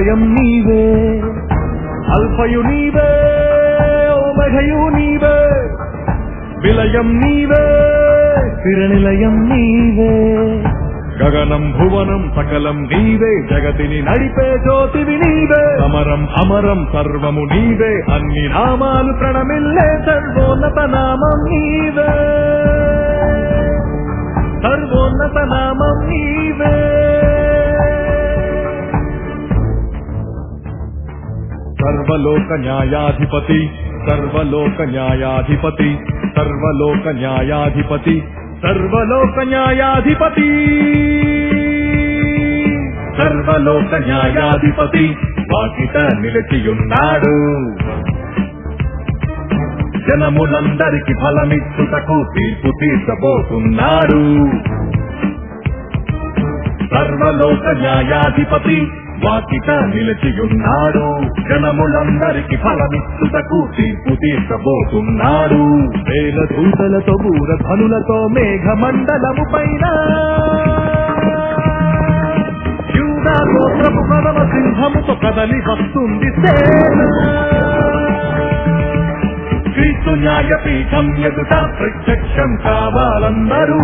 ప్రభవం నీవే ప్రళయం నీవే అల్పయు నీవే ఓమఘయు నీవే విలయం నీవే స్థిరనిలయం నీవే గగనం భువనం సకలం నీవే జగతిని నడిపే జ్యోతివి నీవే సమరం అమరం సర్వము నీవే అన్ని నామాలు ప్రణమిల్లే సర్వోన్నత నామం నీవే సర్వోన్నత నామం నీవే సర్వలోక న్యాయాధిపతి సర్వలోక న్యాయాధిపతి సర్వలోక న్యాయాధిపతి సర్వలోక న్యాయాధిపతి! సర్వలోక న్యాయాధిపతి వాకిట నిలిచియున్నాడు. జనములందరికి ఫలమిచ్చుటకు తీర్పు తీర్చబోతున్నాడు. సర్వలోక న్యాయాధిపతి వాకిట నిలిచియున్నాడు. జనములందరికి ఫలమిస్తుటకు తీర్పు తీర్చబోతున్నాడు. వేల దూతలతో బూర ధనులతో మేఘమండలము పైన యూదా గోత్రపు సింహముతో కదలి వస్తుంది సేన. క్రీస్తు న్యాయపీఠం ఎదుట ప్రత్యక్షం కావాలందరూ.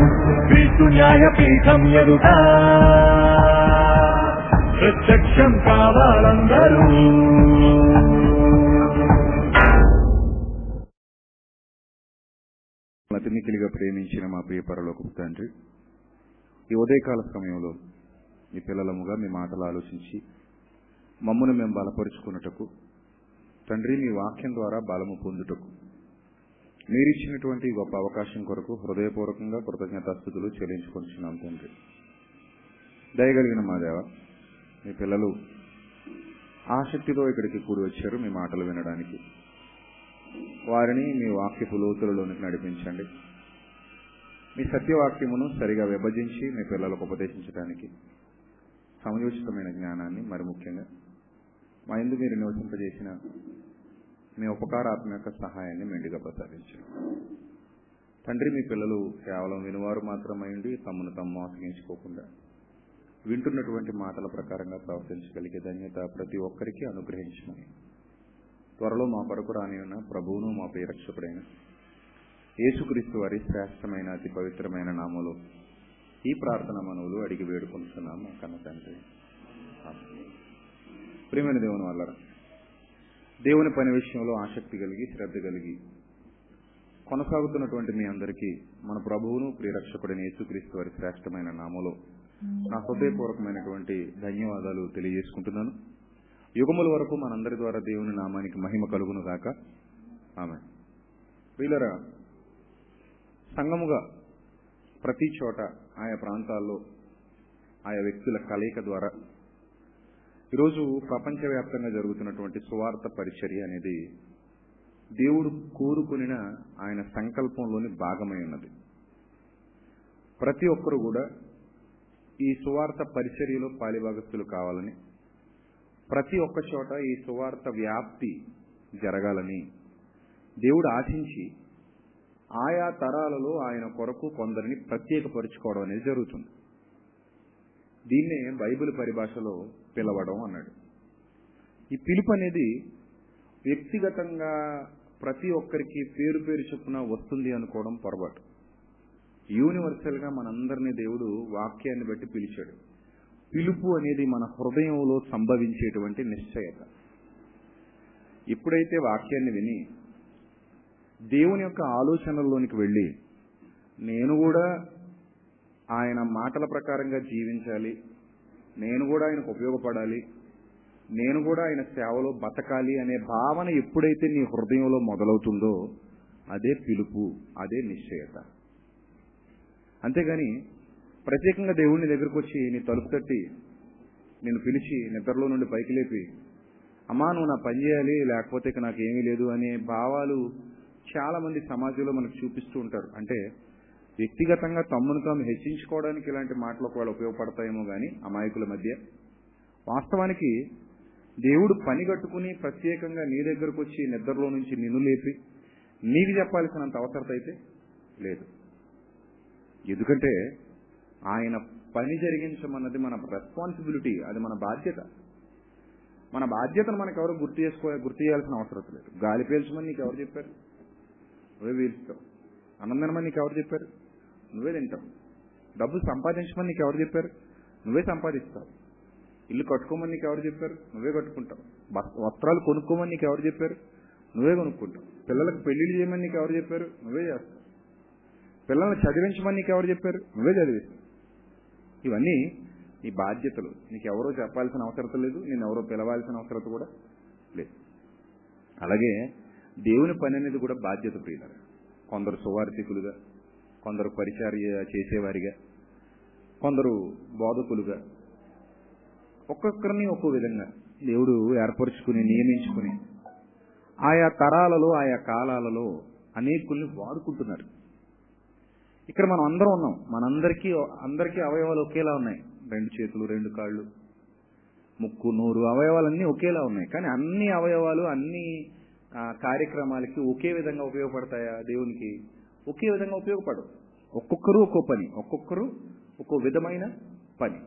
క్రీస్తు న్యాయపీఠం ఎదుట ప్రత్యక్షం కావాలందరూ. అతి ప్రేమించిన మా ప్రియ పరలోకపు తండ్రి ఈ ఉదయకాల సమయంలో మీ పిల్లలముగా మీ మాటలు ఆలోచించి మమ్మను మేము బలపరుచుకున్నటకు తండ్రి మీ వాక్యం ద్వారా బలము పొందుటకు మీరిచ్చినటువంటి గొప్ప అవకాశం కొరకు హృదయపూర్వకంగా కృతజ్ఞతాస్థుతులు చెల్లించుకొనిచున్నాం తండ్రి. దయగలిగిన మా దేవ మీ పిల్లలు ఆసక్తితో ఇక్కడికి కూడి వచ్చారు మీ మాటలు వినడానికి. వారిని మీ వాక్యపు లోతులలోనికి నడిపించండి. మీ సత్యవాక్యమును సరిగా విభజించి మీ పిల్లలకు ఉపదేశించడానికి సమయోచితమైన జ్ఞానాన్ని మరి ముఖ్యంగా మా ఇందు మీరు నివసింపజేసిన మీ ఉపకారాత్మక సహాయాన్ని మెండుగా ప్రసాదించండి. తండ్రి మీ పిల్లలు కేవలం వినివారు మాత్రమైండి తమను తమ్ము ఆశ్రయించుకోకుండా వింటున్నటువంటి మాటల ప్రకారంగా ప్రవర్తించగలిగే ధన్యత ప్రతి ఒక్కరికి అనుగ్రహించమని త్వరలో మా కొరకు రాని ఉన్న ప్రభువును మా రక్షకుడైన యేసుక్రీస్తు వారి శ్రేష్టమైన అతి పవిత్రమైన నామలు ఈ ప్రార్థన మనవులు అడిగి వేడుకుంటున్నాం మా కన్న తండ్రి. ప్రియమైన దేవుని వల్ల దేవుని పని విషయంలో ఆసక్తి కలిగి శ్రద్ధ కలిగి కొనసాగుతున్నటువంటి మీ అందరికీ మన ప్రభువును ప్రియరక్షకుడైన యేసుక్రీస్తు వారి శ్రేష్టమైన నామలో Hmm. నా హృదయపూర్వకమైనటువంటి ధన్యవాదాలు తెలియజేసుకుంటున్నాను. యుగముల వరకు మనందరి ద్వారా దేవుని నామానికి మహిమ కలుగును గాక ఆమె వీళ్ళరా సంఘముగా ప్రతి చోట ఆయా ప్రాంతాల్లో ఆయా వ్యక్తుల కలయిక ద్వారా ఈరోజు ప్రపంచవ్యాప్తంగా జరుగుతున్నటువంటి సువార్త పరిచర్య అనేది దేవుడు కోరుకునిన ఆయన సంకల్పంలోని భాగమై ఉన్నది. ప్రతి ఒక్కరు కూడా ఈ సువార్త పరిచర్యలో పాలిభాగస్తులు కావాలని ప్రతి ఒక్క చోట ఈ సువార్త వ్యాప్తి జరగాలని దేవుడు ఆశించి ఆయా తరాలలో ఆయన కొరకు కొందరిని ప్రత్యేకపరుచుకోవడం అనేది జరుగుతుంది. దీన్నే బైబిల్ పరిభాషలో పిలవడం అన్నాడు. ఈ పిలుపు అనేది వ్యక్తిగతంగా ప్రతి ఒక్కరికి పేరు పేరు చొప్పున వస్తుంది అనుకోవడం పొరపాటు. యూనివర్సల్గా మనందరినీ దేవుడు వాక్యాన్ని బట్టి పిలిచాడు. పిలుపు అనేది మన హృదయంలో సంభవించేటువంటి నిశ్చయత. ఎప్పుడైతే వాక్యాన్ని విని దేవుని యొక్క ఆలోచనల్లోనికి వెళ్ళి నేను కూడా ఆయన మాటల ప్రకారంగా జీవించాలి నేను కూడా ఆయనకు ఉపయోగపడాలి నేను కూడా ఆయన సేవలో బతకాలి అనే భావన ఎప్పుడైతే నీ హృదయంలో మొదలవుతుందో అదే పిలుపు అదే నిశ్చయత. అంతేగాని ప్రత్యేకంగా దేవుడిని దగ్గరకు వచ్చి నీ తలుపు తట్టి నేను పిలిచి నిద్రలో నుండి పైకి లేపి అమ్మా నువ్వు నా పని చేయాలి లేకపోతే ఇక నాకు ఏమీ లేదు అనే భావాలు చాలా మంది సమాజంలో మనకు చూపిస్తూ ఉంటారు. అంటే వ్యక్తిగతంగా తమ్మును తాము హెచ్చించుకోవడానికి ఇలాంటి మాటలు ఒకవేళ ఉపయోగపడతాయేమో కానీ అమాయకుల మధ్య వాస్తవానికి దేవుడు పని కట్టుకుని ప్రత్యేకంగా నీ దగ్గరకు వచ్చి నిద్రలో నుంచి నిన్ను లేపి నీకు చెప్పాల్సినంత అవసరత అయితే లేదు. ఎందుకంటే ఆయన పని జరిగించమన్నది మన రెస్పాన్సిబిలిటీ అది మన బాధ్యత. మన బాధ్యతను మనకు ఎవరు గుర్తు చేసుకో గుర్తు చేయాల్సిన అవసరం లేదు. గాలి పీల్చమని నీకు ఎవరు చెప్పారు? నువ్వే పీల్చుతావు అన్నం నీకు ఎవరు చెప్పారు? నువ్వే తింటావు. డబ్బు సంపాదించమని నీకు ఎవరు చెప్పారు? నువ్వే సంపాదిస్తావు. ఇల్లు కట్టుకోమని నీకు ఎవరు చెప్పారు? నువ్వే కట్టుకుంటావు. వస్త్రాలు కొనుక్కోమని నీకు ఎవరు చెప్పారు? నువ్వే కొనుక్కుంటావు. పిల్లలకు పెళ్ళిళ్ళు చేయమని నీకు ఎవరు చెప్పారు? నువ్వే చేస్తావు. పిల్లల్ని చదివించమని నీకు ఎవరు చెప్పారు? నువ్వే చదివిస్తావు. ఇవన్నీ నీ బాధ్యతలు. నీకెవరో చెప్పాల్సిన అవసరం లేదు నేను ఎవరో పిలవాల్సిన అవసరం కూడా లేదు. అలాగే దేవుని పని అనేది కూడా బాధ్యత ప్రియులారా. కొందరు సువార్థికులుగా కొందరు పరిచర్య చేసేవారిగా కొందరు బోధకులుగా ఒక్కొక్కరిని ఒక్కో విధంగా దేవుడు ఏర్పరచుకుని నియమించుకుని ఆయా తరాలలో ఆయా కాలాలలో అనేకుల్ని వాడుకుంటున్నారు. ఇక్కడ మనం అందరం ఉన్నాం. మనందరికీ అందరికీ అవయవాలు ఒకేలా ఉన్నాయి. రెండు చేతులు రెండు కాళ్ళు ముక్కు నోరు అవయవాలన్నీ ఒకేలా ఉన్నాయి. కానీ అన్ని అవయవాలు అన్ని కార్యక్రమాలకి ఒకే విధంగా ఉపయోగపడతాయా? దేవునికి ఒకే విధంగా ఉపయోగపడవు. ఒక్కొక్కరు ఒక్కో పని. ఒక్కొక్కరు ఒక్కో విధమైన పని.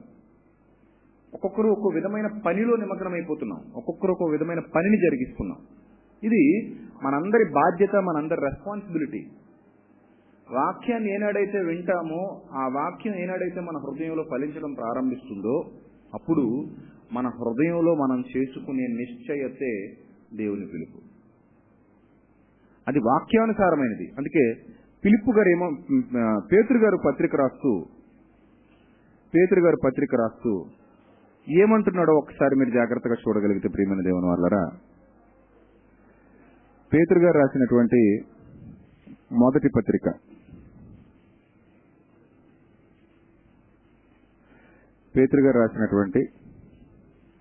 ఒక్కొక్కరు ఒక్కో విధమైన పనిలో నిమగ్నమైపోతున్నాం. ఒక్కొక్కరు ఒక్కో విధమైన పనిని జరిగిస్తున్నాం. ఇది మనందరి బాధ్యత మనందరి రెస్పాన్సిబిలిటీ వాక్యాన్ని ఏనాడైతే వింటామో ఆ వాక్యం ఏనాడైతే మన హృదయంలో ఫలించడం ప్రారంభిస్తుందో అప్పుడు మన హృదయంలో మనం చేసుకునే నిశ్చయతే దేవుని పిలుపు. అది వాక్యానుసారమైనది. అందుకే పిలుపు గారు ఏమో ఆ, పేతురు గారు పత్రిక రాస్తూ పేతురు గారు పత్రిక రాస్తూ ఏమంటున్నాడో ఒకసారి మీరు జాగ్రత్తగా చూడగలిగితే ప్రియమైన దేవుని వాళ్ళరా పేతురు గారు రాసినటువంటి మొదటి పత్రిక. పేతురు గారు రాసినటువంటి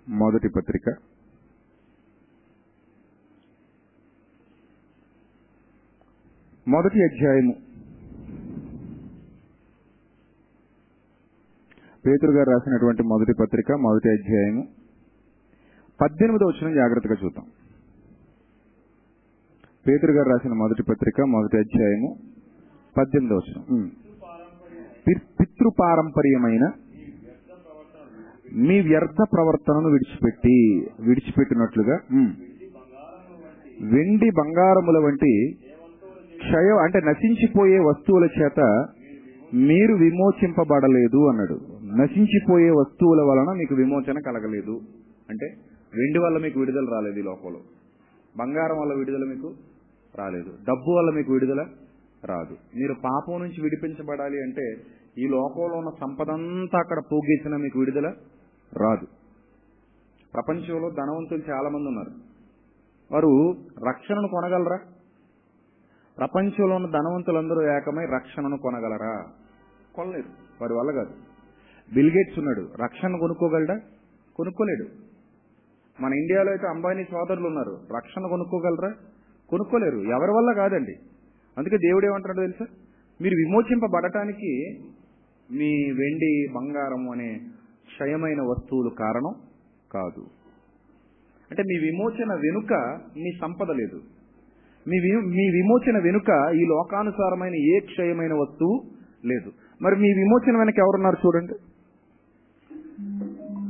మొదటి పత్రిక. మొదటి అధ్యాయము. పేతురు గారు రాసినటువంటి మొదటి పత్రిక మొదటి అధ్యాయము. పద్దెనిమిదో వచ్చిన జాగ్రత్తగా చూద్దాం. పేతురు గారు రాసిన మొదటి పత్రిక మొదటి అధ్యాయము పద్దెనిమిదో వచ్చిన పితృపారంపర్యమైన మీ వ్యర్థ ప్రవర్తనను విడిచిపెట్టి విడిచిపెట్టినట్లుగా వెండి బంగారముల వంటి క్షయ అంటే నశించిపోయే వస్తువుల చేత మీరు విమోచింపబడలేదు అన్నాడు. నశించిపోయే వస్తువుల వలన మీకు విమోచన కలగలేదు. అంటే వెండి వల్ల మీకు విడుదల రాలేదు ఈ లోకంలో. బంగారం వల్ల విడుదల మీకు రాలేదు. డబ్బు వల్ల మీకు విడుదల రాదు. మీరు పాపం నుంచి విడిపించబడాలి అంటే ఈ లోకంలో ఉన్న సంపదంతా అక్కడ పోగేసినా మీకు విడుదల రాదు. ప్రపంచంలో ధనవంతులు చాలామంది ఉన్నారు. వారు రక్షణను కొనగలరా? ప్రపంచంలో ఉన్న ధనవంతులందరూ ఏకమై రక్షణను కొనగలరా? కొనలేరు వారి వల్ల కాదు. బిల్గేట్స్ ఉన్నాడు. రక్షణ కొనుక్కోగలడా? కొనుక్కోలేడు. మన ఇండియాలో అయితే అంబానీ సోదరులు ఉన్నారు. రక్షణ కొనుక్కోగలరా? కొనుక్కోలేరు. ఎవరి వల్ల కాదండి? అందుకే దేవుడు ఏమంటున్నాడు తెలుసా? మీరు విమోచింపబడటానికి మీ వెండి బంగారం అనే క్షయమైన వస్తువులు కారణం కాదు. అంటే మీ విమోచన వెనుక మీ సంపద లేదు. మీ మీ విమోచన వెనుక ఈ లోకానుసారమైన ఏ క్షయమైన వస్తువు లేదు. మరి మీ విమోచన వెనక ఎవరున్నారు చూడండి.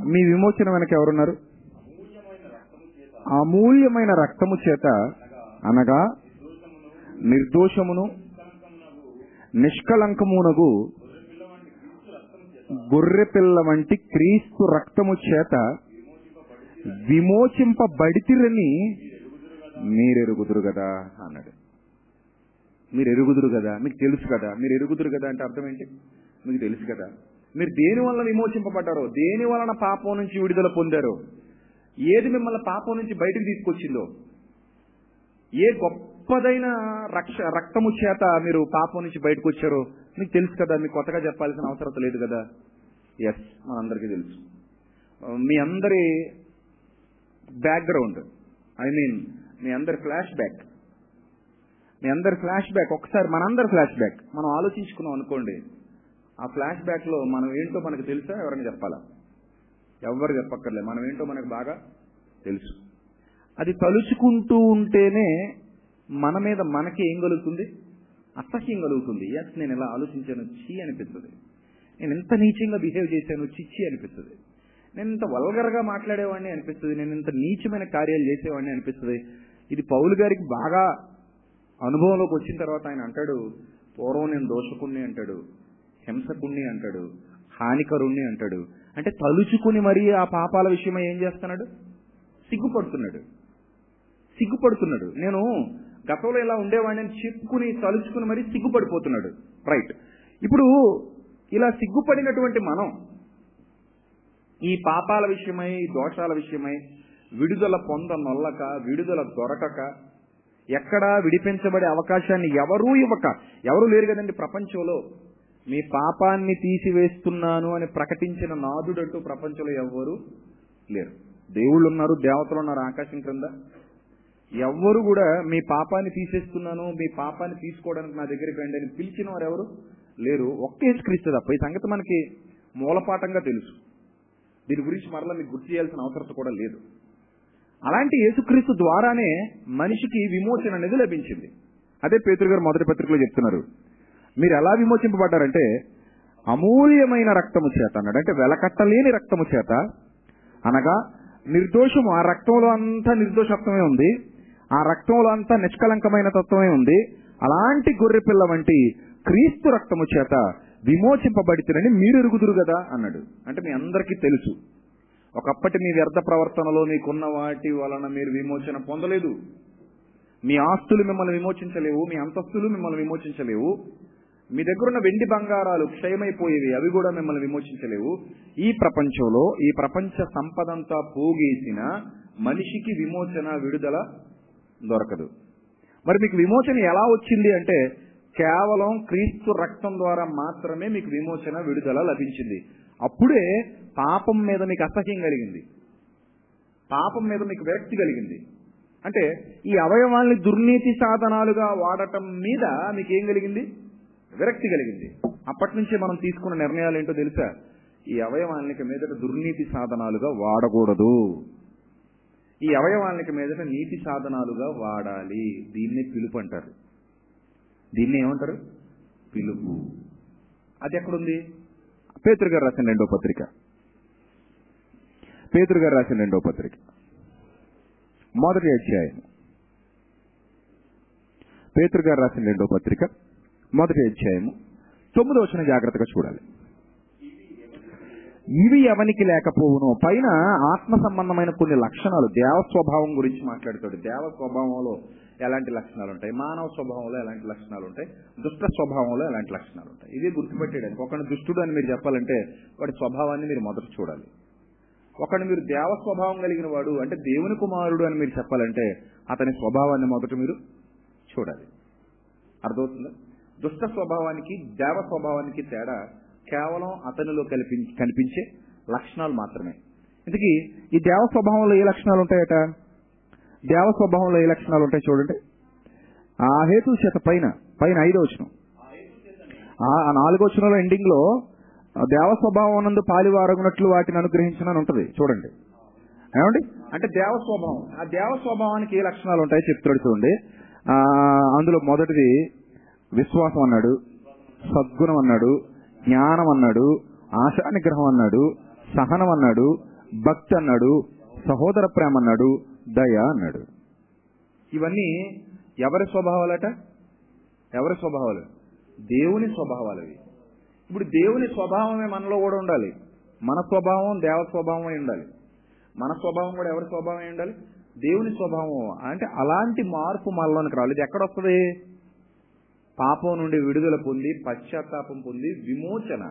మీ విమోచన వెనక ఎవరున్నారు? అమూల్యమైన రక్తము చేత అనగా నిర్దోషమును నిష్కలంకమునగు గొర్రె పిల్ల వంటి క్రీస్తు రక్తము చేత విమోచింపబడితిరని మీరెరుగుదురు కదా అన్నాడు. మీరు ఎరుగుదురు కదా మీకు తెలుసు కదా. మీరు ఎరుగుదురు కదా అంటే అర్థం ఏంటి? మీకు తెలుసు కదా. మీరు దేని వల్ల విమోచింపబడ్డారో దేని వలన పాపం నుంచి విడుదల పొందారో ఏది మిమ్మల్ని పాపం నుంచి బయటకు తీసుకొచ్చిందో ఏ గొప్పదైన రక్ష రక్తము చేత మీరు పాపం నుంచి బయటకు వచ్చారో మీకు తెలుసు కదా మీకు కొత్తగా చెప్పాల్సిన అవసరం లేదు కదా? ఎస్ మనందరికీ తెలుసు. మీ అందరి బ్యాక్గ్రౌండ్ ఐ మీన్ మీ అందరి ఫ్లాష్ బ్యాక్ మీ అందరి ఫ్లాష్ బ్యాక్ ఒకసారి మనందరి ఫ్లాష్ బ్యాక్ మనం ఆలోచించుకున్నాం అనుకోండి ఆ ఫ్లాష్ బ్యాక్లో మనం ఏంటో మనకు తెలుసా? ఎవరైనా చెప్పాలా? ఎవరు చెప్పక్కర్లే. మనం ఏంటో మనకు బాగా తెలుసు. అది తలుచుకుంటూ ఉంటేనే మన మీద మనకి ఏం కలుగుతుంది అసహ్యం కలుగుతుంది. ఎస్ నేను ఎలా ఆలోచించాను చీ అనిపిస్తుంది. నేను ఎంత నీచంగా బిహేవ్ చేశాను చిచ్చి అనిపిస్తుంది. నేను ఇంత వల్గర్గా మాట్లాడేవాడిని అనిపిస్తుంది. నేను ఇంత నీచమైన కార్యాలు చేసేవాడిని అనిపిస్తుంది. ఇది పౌలు గారికి బాగా అనుభవంలోకి వచ్చిన తర్వాత ఆయన అంటాడు పూర్వం నేను దోషకుణ్ణి అంటాడు హింసకుణ్ణి అంటాడు హానికరుణ్ణి అంటాడు. అంటే తలుచుకుని మరీ ఆ పాపాల విషయమై ఏం చేస్తున్నాడు? సిగ్గుపడుతున్నాడు. సిగ్గుపడుతున్నాడు. నేను గతంలో ఇలా ఉండేవాడిని చిక్కుని తలుచుకుని మరీ సిగ్గుపడిపోతున్నాడు. రైట్ ఇప్పుడు ఇలా సిగ్గుపడినటువంటి మనం ఈ పాపాల విషయమై దోషాల విషయమై విడుదల పొంద నొల్లక విడుదల దొరకక ఎక్కడా విడిపించబడే అవకాశాన్ని ఎవరూ ఇవ్వక ఎవరూ లేరు కదండి ప్రపంచంలో. మీ పాపాన్ని తీసివేస్తున్నాను అని ప్రకటించిన నాదుడంటూ ప్రపంచంలో ఎవ్వరూ లేరు. దేవుళ్ళు ఉన్నారు దేవతలు ఉన్నారు ఆకాశం క్రింద. ఎవ్వరు కూడా మీ పాపాన్ని తీసేస్తున్నాను మీ పాపాన్ని తీసుకోవడానికి నా దగ్గరికి రండి అని పిలిచిన వారు ఎవరు లేరు. ఒక్క యేసుక్రీస్తు తప్ప. ఈ సంగతి మనకి మూలపాఠంగా తెలుసు. దీని గురించి మరలా మీకు గుర్తు చేయాల్సిన అవసరం కూడా లేదు. అలాంటి యేసుక్రీస్తు ద్వారానే మనిషికి విమోచన అనేది లభించింది. అదే పేతురు గారు మొదటి పత్రికలో చెప్తున్నారు. మీరు ఎలా విమోచింపబడ్డారంటే అమూల్యమైన రక్తము చేత అన్నాడు. అంటే వెలకట్టలేని రక్తము చేత. అనగా నిర్దోషము. ఆ రక్తంలో అంతా నిర్దోషత్వమే ఉంది. ఆ రక్తంలో అంతా నిష్కలంకమైన తత్వమే ఉంది. అలాంటి గొర్రె పిల్ల వంటి క్రీస్తు రక్తము చేత విమోచింపబడితేనని మీరు ఎరుగుదురు కదా అన్నాడు. అంటే మీ అందరికీ తెలుసు. ఒకప్పటి మీ వ్యర్థ ప్రవర్తనలో మీకున్న వాటి వలన మీరు విమోచన పొందలేదు. మీ ఆస్తులు మిమ్మల్ని విమోచించలేవు మీ అంతస్తులు మిమ్మల్ని విమోచించలేవు. మీ దగ్గరున్న వెండి బంగారాలు క్షయమైపోయేవి అవి కూడా మిమ్మల్ని విమోచించలేవు. ఈ ప్రపంచంలో ఈ ప్రపంచ సంపదంతా పోగేసిన మనిషికి విమోచన విడుదల దొరకదు. మరి మీకు విమోచన ఎలా వచ్చింది అంటే కేవలం క్రీస్తు రక్తం ద్వారా మాత్రమే మీకు విమోచన విడుదల లభించింది. అప్పుడే పాపం మీద మీకు అసహ్యం కలిగింది. పాపం మీద మీకు విరక్తి కలిగింది. అంటే ఈ అవయవాల్ని దుర్నీతి సాధనాలుగా వాడటం మీద మీకు ఏం కలిగింది? విరక్తి కలిగింది. అప్పటి నుంచే మనం తీసుకున్న నిర్ణయాలు ఏంటో తెలుసా? ఈ అవయవాలకి మీదట దుర్నీతి సాధనాలుగా వాడకూడదు. ఈ అవయవాలకి మీదట నీతి సాధనాలుగా వాడాలి. దీన్ని పిలుపు అంటారు దీన్ని ఏమంటారు? పిలుపు. అది ఎక్కడుంది? పేతురు గారు రాసిన రెండో పత్రిక. పేతురు గారు రాసిన రెండో పత్రిక. మొదటి అధ్యాయం. పేతురు గారు రాసిన రెండో పత్రిక. మొదటి అధ్యాయము. తొమ్మిదో వచ్చిన జాగ్రత్తగా చూడాలి. ఇవి ఎవనికి లేకపోవును పైన ఆత్మ సంబంధమైన కొన్ని లక్షణాలు దేవ స్వభావం గురించి మాట్లాడుతాడు దేవ స్వభావంలో ఎలాంటి లక్షణాలు ఉంటాయి మానవ స్వభావంలో ఎలాంటి లక్షణాలు ఉంటాయి దుష్ట స్వభావంలో ఎలాంటి లక్షణాలు ఉంటాయి ఇవి గుర్తుపెట్టేయడానికి. ఒకడు దుష్టుడు అని మీరు చెప్పాలంటే వాడి స్వభావాన్ని మీరు మొదట చూడాలి. ఒకడు మీరు దేవ స్వభావం కలిగిన వాడు అంటే దేవుని కుమారుడు అని మీరు చెప్పాలంటే అతని స్వభావాన్ని మొదట మీరు చూడాలి. అర్థమవుతుందా? దుష్ట స్వభావానికి దేవ స్వభావానికి తేడా కేవలం అతనిలో కల్పి కనిపించే లక్షణాలు మాత్రమే. ఇంతకీ ఈ దేవ స్వభావంలో ఏ లక్షణాలు ఉంటాయట? దేవ స్వభావంలో ఏ లక్షణాలు ఉంటాయి చూడండి. ఆ హేతు చేత పైన పైన ఐదో వచనం. ఆ నాలుగో వచనంలో ఎండింగ్లో దేవ స్వభావం నందు పాలివారగునట్లు వాటిని అనుగ్రహించిన ఉంటుంది. చూడండి. ఏమండి? అంటే దేవ స్వభావం. ఆ దేవ స్వభావానికి ఏ లక్షణాలు ఉంటాయో చెప్తాడు చూడండి. అందులో మొదటిది విశ్వాసం అన్నాడు. సద్గుణం అన్నాడు. జ్ఞానం అన్నాడు ఆశానిగ్రహం అన్నాడు సహనం అన్నాడు భక్తి అన్నాడు సహోదర ప్రేమ అన్నాడు దయ అన్నాడు. ఇవన్నీ ఎవరి స్వభావాలట? ఎవరి స్వభావాలు? దేవుని స్వభావాలు అవి ఇప్పుడు దేవుని స్వభావమే మనలో కూడా ఉండాలి. మన స్వభావం దేవ స్వభావం అయి ఉండాలి. మన స్వభావం కూడా ఎవరి స్వభావం అయి ఉండాలి? దేవుని స్వభావం. అంటే అలాంటి మార్పు మనలోనికి రావాలి ఇది ఎక్కడ వస్తుంది? పాపం నుండి విడుదల పొంది పశ్చాత్తాపం పొంది విమోచన.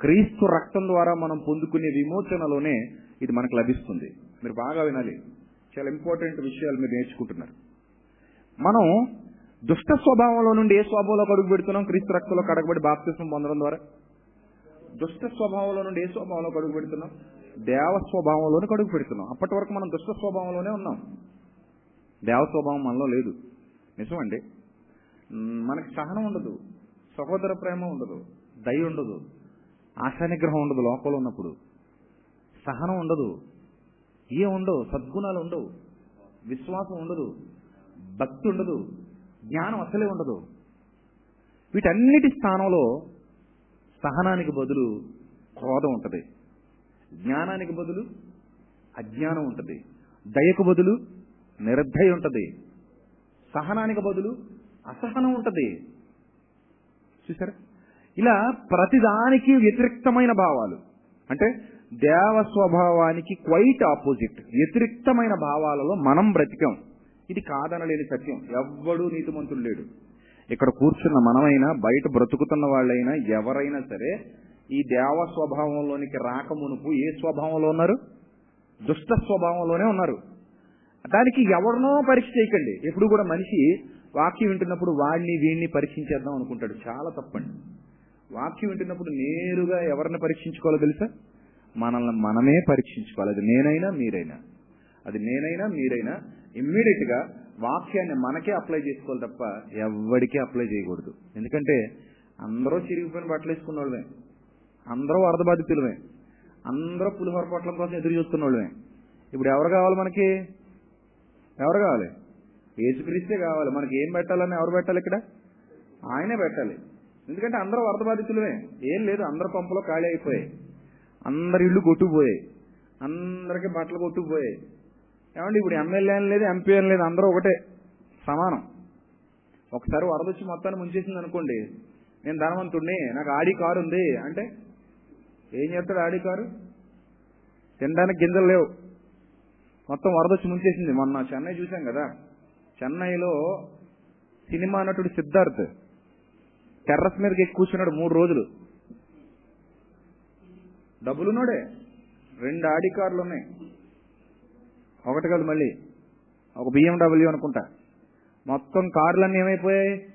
క్రీస్తు రక్తం ద్వారా మనం పొందుకునే విమోచనలోనే ఇది మనకు లభిస్తుంది. మీరు బాగా వినాలి. చాలా ఇంపార్టెంట్ విషయాలు మీరు నేర్చుకుంటున్నారు. మనం దుష్ట స్వభావంలో నుండి ఏ స్వభావంలో అడుగు పెడుతున్నాం? క్రీస్తు రక్తంలో కడగబడి బాప్తిసం పొందడం ద్వారా. దుష్ట స్వభావంలో నుండి ఏ స్వభావంలో అడుగు పెడుతున్నాం? దేవ స్వభావంలోనే అడుగు పెడుతున్నాం. అప్పటి వరకు మనం దుష్ట స్వభావంలోనే ఉన్నాం. దేవ స్వభావం మనలో లేదు. నిజమండి? మనకి సహనం ఉండదు. సహోదర ప్రేమ ఉండదు. దయ ఉండదు. ఆశానిగ్రహం ఉండదు లోపల ఉన్నప్పుడు. సహనం ఉండదు. ఏ ఉండవు? సద్గుణాలు ఉండవు. విశ్వాసం ఉండదు. భక్తి ఉండదు. జ్ఞానం అసలే ఉండదు. వీటన్నిటి స్థానంలో సహనానికి బదులు క్రోధం ఉంటుంది. జ్ఞానానికి బదులు అజ్ఞానం ఉంటుంది. దయకు బదులు నిర్దయ ఉంటుంది. సహనానికి బదులు అసహనం ఉంటుంది. చూసారా ఇలా ప్రతిదానికి వ్యతిరిక్తమైన భావాలు. అంటే దేవ స్వభావానికి క్వైట్ ఆపోజిట్ వ్యతిరిక్తమైన భావాలలో మనం బ్రతికాం. ఇది కాదనలేని సత్యం. ఎవ్వడూ నీతిమంతుడు లేడు. ఇక్కడ కూర్చున్న మనమైనా బయట బ్రతుకుతున్న వాళ్ళైనా ఎవరైనా సరే ఈ దేవ స్వభావంలోనికి రాకమునుపు ఏ స్వభావంలో ఉన్నారు? దుష్ట స్వభావంలోనే ఉన్నారు. దానికి ఎవరినో పరీక్ష చేయకండి. ఎప్పుడు కూడా మనిషి వాక్యం వింటున్నప్పుడు వాడిని వీడిని పరీక్షించేద్దాం అనుకుంటాడు. చాలా తప్పండి. వాక్యం వింటున్నప్పుడు నేరుగా ఎవరిని పరీక్షించుకోవాలో తెలుసా? మనల్ని మనమే పరీక్షించుకోవాలి. అది నేనైనా మీరైనా. అది నేనైనా మీరైనా. ఇమ్మీడియట్గా వాక్యాన్ని మనకే అప్లై చేసుకోవాలి తప్ప ఎవరికీ అప్లై చేయకూడదు. ఎందుకంటే అందరూ చిరిగిపోయిన బట్టలు వేసుకున్న వాళ్ళమే అందరూ వరద బాధితులమే. అందరూ పులిహోర పొట్లం కోసం ఎదురు చూస్తున్న వాళ్ళమే ఇప్పుడు ఎవరు కావాలి మనకి? ఎవరు కావాలి? ఏసుక్రీస్తే కావాలి. మనకి ఏం పెట్టాలని ఎవరు పెట్టాలి ఇక్కడ? ఆయనే పెట్టాలి. ఎందుకంటే అందరూ వరద బాధితులమే. ఏం లేదు అందరు పంపలో ఖాళీ అయిపోయాయి. అందరి ఇళ్ళు కొట్టుకుపోయాయి. అందరికీ బట్టలు కొట్టుకుపోయాయి. ఏమంటే ఇప్పుడు ఎమ్మెల్యే అని లేదు ఎంపీ అని లేదు అందరూ ఒకటే సమానం. ఒకసారి వరద వచ్చి మొత్తాన్ని ముంచేసింది అనుకోండి నేను ధనవంతుడిని నాకు ఆడి కారు ఉంది అంటే ఏం చేస్తాడు ఆడి కారు? తినడానికి గింజలు లేవు. మొత్తం వరద వచ్చి ముంచేసింది. మొన్న చెన్నై చూసాం కదా. చెన్నైలో సినిమా నటుడు సిద్ధార్థ్. టెర్రస్ మీదకి ఎక్కి కూర్చున్నాడు మూడు రోజులు. డబ్బులున్నాడే. రెండు ఆడి కార్లు ఉన్నాయి. ఒకటి కాదు మళ్ళీ. ఒక బిఎండబ్ల్యూ అనుకుంటా. మొత్తం కార్లన్నీ ఏమైపోయాయి?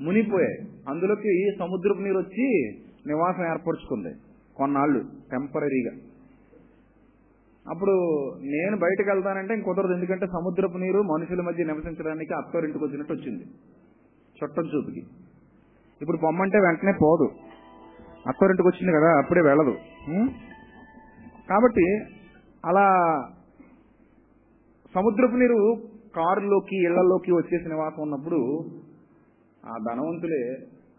మునిగిపోయాయి. అందులోకి సముద్రపు నీరు వచ్చి నివాసం ఏర్పరచుకుంది. కొన్నాళ్ళు టెంపరీగా అప్పుడు నేను బయటకు వెళ్తానంటే ఇంక కుదరదు. ఎందుకంటే సముద్రపు నీరు మనుషుల మధ్య నివసించడానికి అత్తోరింటికి వచ్చినట్టు వచ్చింది. చుట్టం చూపుకి. ఇప్పుడు పొమ్మంటే వెంటనే పోదు. అత్తోరింటికి వచ్చింది కదా అప్పుడే వెళ్ళదు. కాబట్టి అలా సముద్రపు నీరు కారులోకి ఇళ్ళలోకి వచ్చేసిన వాసం ఉన్నప్పుడు ఆ ధనవంతులే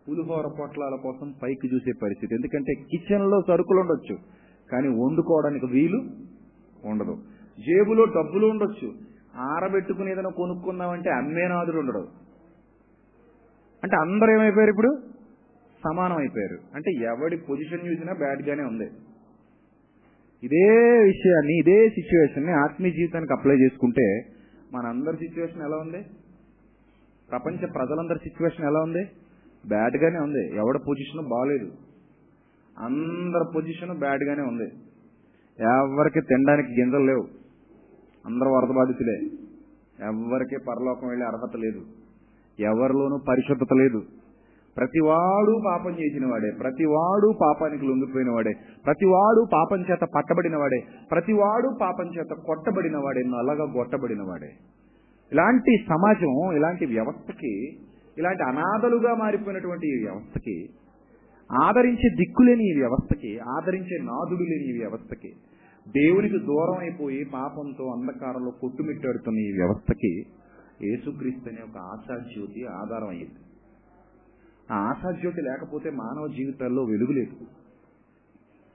పులిహోర పొట్లాల కోసం పైకి చూసే పరిస్థితి. ఎందుకంటే కిచెన్లో సరుకులు ఉండొచ్చు కానీ వండుకోవడానికి వీలు ఉండదు. జేబులో డబ్బులు ఉండొచ్చు. ఆరబెట్టుకుని ఏదైనా కొనుక్కుందామంటే అమ్మేనాథుడు ఉండడు. అంటే అందరూ ఏమైపోయారు ఇప్పుడు? సమానం అయిపోయారు అంటే ఎవడి పొజిషన్ చూసినా బ్యాడ్గానే ఉంది. ఇదే విషయాన్ని ఇదే సిచ్యువేషన్ని ఆత్మీయ జీవితానికి అప్లై చేసుకుంటే మన అందరి సిచ్యువేషన్ ఎలా ఉంది? ప్రపంచ ప్రజలందరి సిచ్యువేషన్ ఎలా ఉంది? బ్యాడ్గానే ఉంది. ఎవడ పొజిషన్ బాగాలేదు అందరి పొజిషన్ బ్యాడ్ గానే ఉంది. ఎవరికి తినడానికి గింజలు లేవు. అందరూ వరద బాధితులే. ఎవరికి పరలోకం వెళ్ళే అర్హత లేదు. ఎవరిలోనూ పరిశుద్ధత లేదు. ప్రతివాడు పాపం చేసిన వాడే ప్రతివాడు పాపానికి లొంగిపోయిన వాడే ప్రతివాడు పాపం చేత పట్టబడిన వాడే ప్రతివాడు పాపం చేత కొట్టబడిన వాడే నల్లగా కొట్టబడిన వాడే ఇలాంటి సమాజం ఇలాంటి వ్యవస్థకి ఇలాంటి అనాథలుగా మారిపోయినటువంటి ఈ వ్యవస్థకి ఆదరించే దిక్కులేని ఈ వ్యవస్థకి ఆదరించే నాదుడు లేని ఈ వ్యవస్థకి దేవునికి దూరం అయిపోయి పాపంతో అంధకారంలో కొట్టుమిట్టాడుతున్న ఈ వ్యవస్థకి యేసుక్రీస్తు అనే ఒక ఆశాజ్యోతి ఆధారం అయ్యింది. ఆ ఆశాజ్యోతి లేకపోతే మానవ జీవితాల్లో వెలుగు లేదు.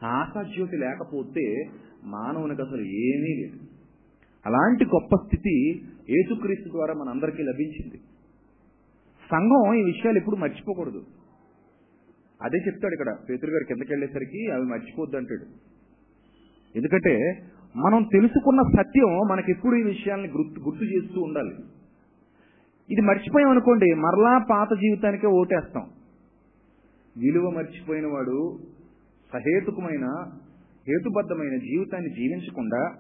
ఆశాజ్యోతి లేకపోతే మానవునికి అసలు ఏమీ లేదు. అలాంటి గొప్ప స్థితి యేసుక్రీస్తు ద్వారా మనందరికీ లభించింది. సంఘం ఈ విషయాలు ఎప్పుడు మర్చిపోకూడదు. అదే చెప్తాడు ఇక్కడ. పేతురు గారు కిందకి వెళ్ళేసరికి అవి మర్చిపోద్దు అంటాడు ఎందుకంటే మనం తెలుసుకున్న సత్యం మనకి ఎప్పుడు ఈ విషయాల్ని గుర్తు గుర్తు చేస్తూ ఉండాలి. ఇది మర్చిపోయాం అనుకోండి మరలా పాత జీవితానికే ఓటేస్తాం. విలువ మర్చిపోయిన వాడు సహేతుకమైన హేతుబద్ధమైన జీవితాన్ని జీవించకుండా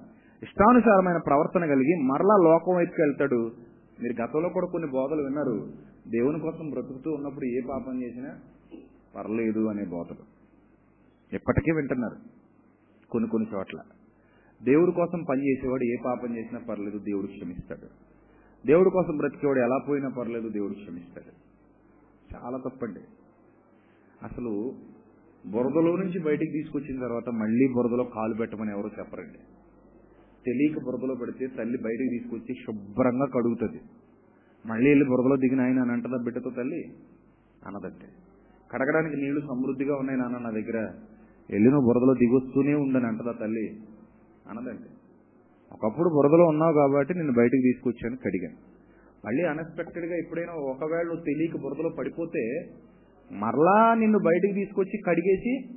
ఇష్టానుసారమైన ప్రవర్తన కలిగి మరలా లోకం వైపుకి వెళ్తాడు. మీరు గతంలో కూడా కొన్ని బోధలు విన్నారు. దేవుని కోసం బ్రతుకుతూ ఉన్నప్పుడు ఏ పాపం చేసినా పర్లేదు అనే బోధలు ఎప్పటికీ వింటున్నారు. కొన్ని కొన్ని చోట్ల. దేవుడి కోసం పనిచేసేవాడు ఏ పాపం చేసినా పర్లేదు దేవుడు క్షమిస్తాడు. దేవుడి కోసం బ్రతికేవాడు ఎలా పోయినా పర్లేదు దేవుడు క్షమిస్తాడు. చాలా తప్పండి. అసలు బురదలో నుంచి బయటికి తీసుకొచ్చిన తర్వాత మళ్ళీ బురదలో కాలు పెట్టమని ఎవరు చెప్పరండి. తెలియక బురదలో పెడితే తల్లి బయటికి తీసుకొచ్చి శుభ్రంగా కడుగుతుంది. మళ్ళీ వెళ్ళి బురదలో దిగిన ఆయన అని అంటదా బిడ్డతో తల్లి? అనదంటే కడగడానికి నీళ్ళు సమృద్ధిగా ఉన్నాయి నాన్న నా దగ్గర. వెళ్ళిన బురదలో దిగొస్తూనే ఉందని అంటదా తల్లి? అనదండి. ఒకప్పుడు బురదలో ఉన్నావు కాబట్టి నేను బయటకు తీసుకొచ్చాను కడిగాను. మళ్ళీ అన్ఎక్స్పెక్టెడ్గా ఎప్పుడైనా ఒకవేళ నువ్వు తెలియక బురదలో పడిపోతే మరలా నిన్ను బయటకు తీసుకొచ్చి కడిగేసి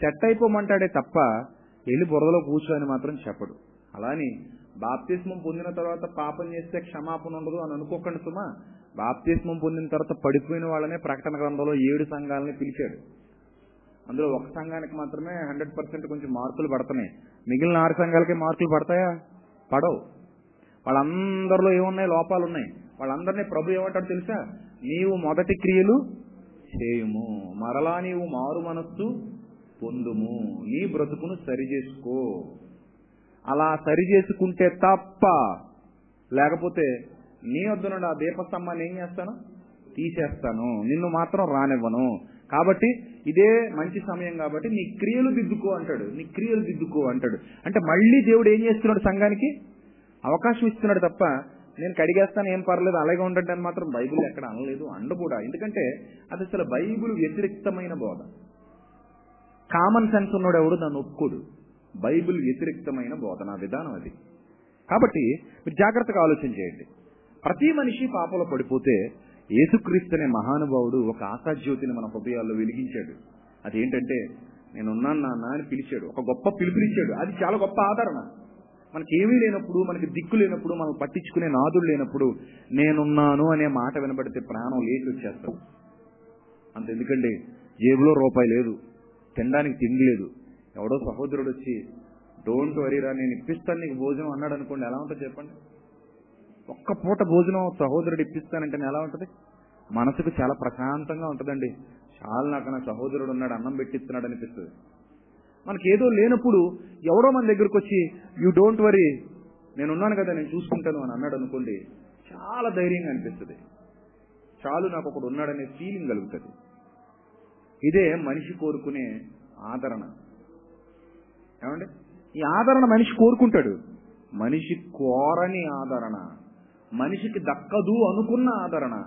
సెట్ అయిపోమంటాడే తప్ప వెళ్ళి బురదలో కూర్చోని మాత్రం చెప్పడు. అలాని బాప్తిస్మం పొందిన తర్వాత పాపం చేస్తే క్షమాపణ ఉండదు అని అనుకోకండి సుమా. బాప్తిస్మం పొందిన తర్వాత పడిపోయిన వాళ్ళనే ప్రకటన గ్రంథంలో ఏడు సంఘాలని పిలిచాడు. అందులో ఒక సంఘానికి మాత్రమే హండ్రెడ్ పర్సెంట్ కొంచెం మార్కులు పడుతున్నాయి. మిగిలిన ఆరు సంఘాలకి మార్కులు పడతాయా? పడవు. వాళ్ళందరిలో ఏమున్నాయి? లోపాలు ఉన్నాయి. వాళ్ళందరినీ ప్రభు ఏమంటాడు తెలుసా? నీవు మొదటి క్రియలు చేయుము. మరలా నీవు మారు మనస్సు పొందుము. నీ బ్రతుకును సరి చేసుకో అలా సరి చేసుకుంటే తప్ప లేకపోతే నీ వద్ద నుండి ఆ దీపస్తంభాన్ని ఏం చేస్తాను? తీసేస్తాను. నిన్ను మాత్రం రానివ్వను. కాబట్టి ఇదే మంచి సమయం కాబట్టి నీ క్రియలు దిద్దుకో అంటాడు. నీ క్రియలు దిద్దుకో అంటాడు. అంటే మళ్ళీ దేవుడు ఏం చేస్తున్నాడు సంఘానికి? అవకాశం ఇస్తున్నాడు తప్ప నేను కడిగేస్తాను ఏం పర్లేదు అలాగే ఉండండి అని మాత్రం బైబిల్ ఎక్కడ అనలేదు అండ కూడా. ఎందుకంటే అది అసలు బైబిల్ వ్యతిరేక్తమైన బోధ. కామన్ సెన్స్ ఉన్నాడు ఎవడు? నన్ను ఒప్పుకోడు. బైబిల్ వ్యతిరేక్తమైన బోధన విధానం అది. కాబట్టి మీరు జాగ్రత్తగా ఆలోచన చేయండి. ప్రతి మనిషి పాపలో పడిపోతే యేసుక్రీస్తు అనే మహానుభావుడు ఒక ఆశాజ్యోతిని మన హృదయాల్లో వెలిగించాడు. అదేంటంటే నేనున్నాను నాన్న అని పిలిచాడు. ఒక గొప్ప పిలుపునిచ్చాడు. అది చాలా గొప్ప ఆదరణ. మనకి ఏమీ లేనప్పుడు మనకి దిక్కు లేనప్పుడు మనం పట్టించుకునే నాదుడు లేనప్పుడు నేనున్నాను అనే మాట వినబడితే ప్రాణం లేచి వచ్చేస్తాం అంత ఎందుకండి జేబులో రూపాయి లేదు. తినడానికి తిండి లేదు. ఎవడో సహోదరుడు వచ్చి డోంట్ వరీరా నేను ఇప్పిస్తాను నీకు భోజనం అన్నాడు అనుకోండి ఎలా ఉంటుంది చెప్పండి? ఒక్క పూట భోజనం సహోదరుడు ఇప్పిస్తానంటే ఎలా ఉంటుంది? మనసుకు చాలా ప్రశాంతంగా ఉంటుందండి. చాలా నాకు నా సహోదరుడు ఉన్నాడు అన్నం పెట్టిస్తున్నాడు అనిపిస్తుంది. మనకి ఏదో లేనప్పుడు ఎవడో మన దగ్గరకు వచ్చి యూ డోంట్ వరీ నేను ఉన్నాను కదా నేను చూసుకుంటాను అని అన్నాడు అనుకోండి చాలా ధైర్యంగా అనిపిస్తుంది. చాలు నాకు ఒకడు ఉన్నాడనే ఫీలింగ్ కలుగుతుంది. ఇదే మనిషి కోరుకునే ఆదరణ. ఏమండి? ఈ ఆదరణ మనిషి కోరుకుంటాడు. మనిషి కోరని ఆదరణ. మనిషికి దక్కదు అనుకున్న ఆదరణ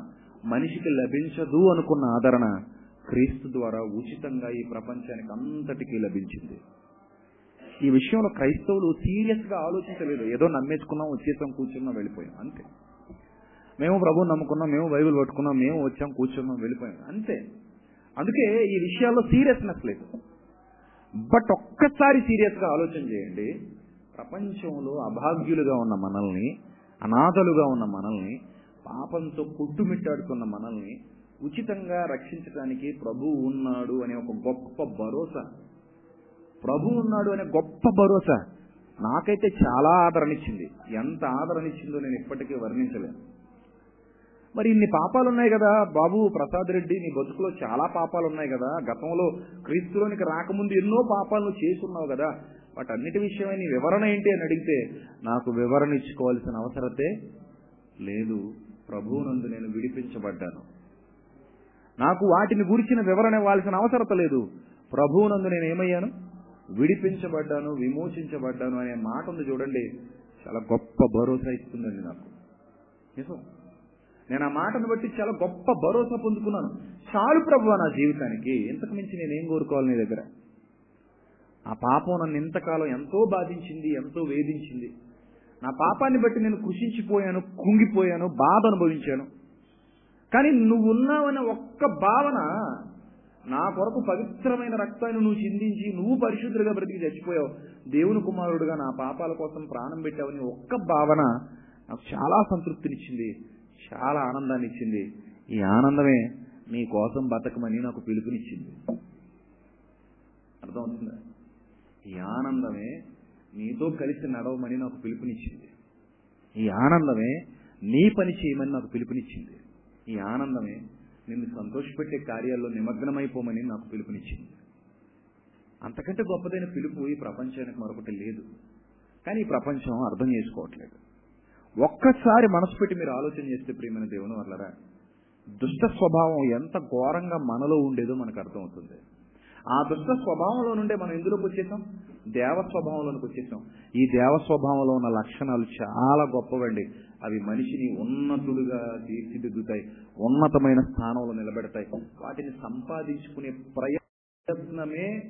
మనిషికి లభించదు అనుకున్న ఆదరణ క్రీస్తు ద్వారా ఉచితంగా ఈ ప్రపంచానికి అంతటికీ లభించింది. ఈ విషయంలో క్రైస్తవులు సీరియస్గా ఆలోచించలేదు. ఏదో నమ్మేసుకున్నాం వచ్చేసాం కూర్చున్నాం వెళ్ళిపోయాం. అంతే. మేము ప్రభువు నమ్ముకున్నాం మేము బైబిల్ పట్టుకున్నాం మేము వచ్చాం కూర్చున్నాం వెళ్ళిపోయాం. అంతే. అందుకే ఈ విషయాల్లో సీరియస్నెస్ లేదు. బట్ ఒక్కసారి సీరియస్గా ఆలోచన చేయండి ప్రపంచంలో అభాగ్యులుగా ఉన్న మనల్ని అనాథలుగా ఉన్న మనల్ని పాపంతో కొట్టుమిట్టాడుకున్న మనల్ని ఉచితంగా రక్షించడానికి ప్రభు ఉన్నాడు అనే ఒక గొప్ప భరోసా. ప్రభు ఉన్నాడు అనే గొప్ప భరోసా. నాకైతే చాలా ఆదరణ ఇచ్చింది ఎంత ఆదరణ ఇచ్చిందో నేను ఇప్పటికీ వర్ణించలేను. మరి ఇన్ని పాపాలు ఉన్నాయి కదా బాబు ప్రసాద్ రెడ్డి నీ బతుకులో చాలా పాపాలు ఉన్నాయి కదా. గతంలో క్రీస్తులోనికి రాకముందు ఎన్నో పాపాలు చేసి చేసున్నావు కదా. వాటన్నిటి విషయమై నీ వివరణ ఏంటి అని అడిగితే నాకు వివరణ ఇచ్చుకోవాల్సిన అవసరతే లేదు. ప్రభువునందు నేను విడిపించబడ్డాను. నాకు వాటిని గురించిన వివరణ ఇవ్వాల్సిన అవసరత లేదు. ప్రభువునందు నేను ఏమయ్యాను? విడిపించబడ్డాను విమోచించబడ్డాను అనే మాట ఉంది చూడండి. చాలా గొప్ప భరోసా ఇస్తుందండి నాకు. నిజం. నేను ఆ మాటను బట్టి చాలా గొప్ప భరోసా పొందుకున్నాను. చాలు ప్రభు నా జీవితానికి. ఇంతకు మించి నేనేం కోరుకోవాలి నీ దగ్గర? ఆ పాపం నన్ను ఇంతకాలం ఎంతో బాధించింది ఎంతో వేధించింది. నా పాపాన్ని బట్టి నేను కృషించిపోయాను కుంగిపోయాను బాధ అనుభవించాను. కానీ నువ్వు ఉన్నావనే ఒక్క భావన నా కొరకు పవిత్రమైన రక్తాన్ని నువ్వు చిందించి నువ్వు పరిశుద్ధులుగా బ్రతికి చచ్చిపోయావు. దేవుని కుమారుడుగా నా పాపాల కోసం ప్రాణం పెట్టావని ఒక్క భావన నాకు చాలా సంతృప్తినిచ్చింది చాలా ఆనందాన్ని ఇచ్చింది ఈ ఆనందమే నీ కోసం బతకమని నాకు పిలుపునిచ్చింది. అర్థమవుతుందా? ఈ ఆనందమే నీతో కలిసి నడవమని నాకు పిలుపునిచ్చింది. ఈ ఆనందమే నీ పని చేయమని నాకు పిలుపునిచ్చింది. ఈ ఆనందమే నిన్ను సంతోషపెట్టే కార్యాల్లో నిమగ్నమైపోమని నాకు పిలుపునిచ్చింది. అంతకంటే గొప్పదైన పిలుపు ఈ ప్రపంచానికి మరొకటి లేదు. కానీ ఈ ప్రపంచం అర్థం చేసుకోవట్లేదు. ఒక్కసారి మనసు పెట్టి మీరు ఆలోచన చేస్తే ప్రియమైన దేవుని వల్లరా దుష్ట స్వభావం ఎంత ఘోరంగా మనలో ఉండేదో మనకు అర్థమవుతుంది. ఆ దుష్ట స్వభావంలో నుండే మనం ఎందులోకి వచ్చేసాం? దేవ స్వభావంలోనికి వచ్చేసాం. ఈ దేవ స్వభావంలో ఉన్న లక్షణాలు చాలా గొప్పవండి. అవి మనిషిని ఉన్నతుడుగా తీర్చిదిద్దుతాయి ఉన్నతమైన స్థానంలో నిలబెడతాయి. వాటిని సంపాదించుకునే ప్రయత్నమే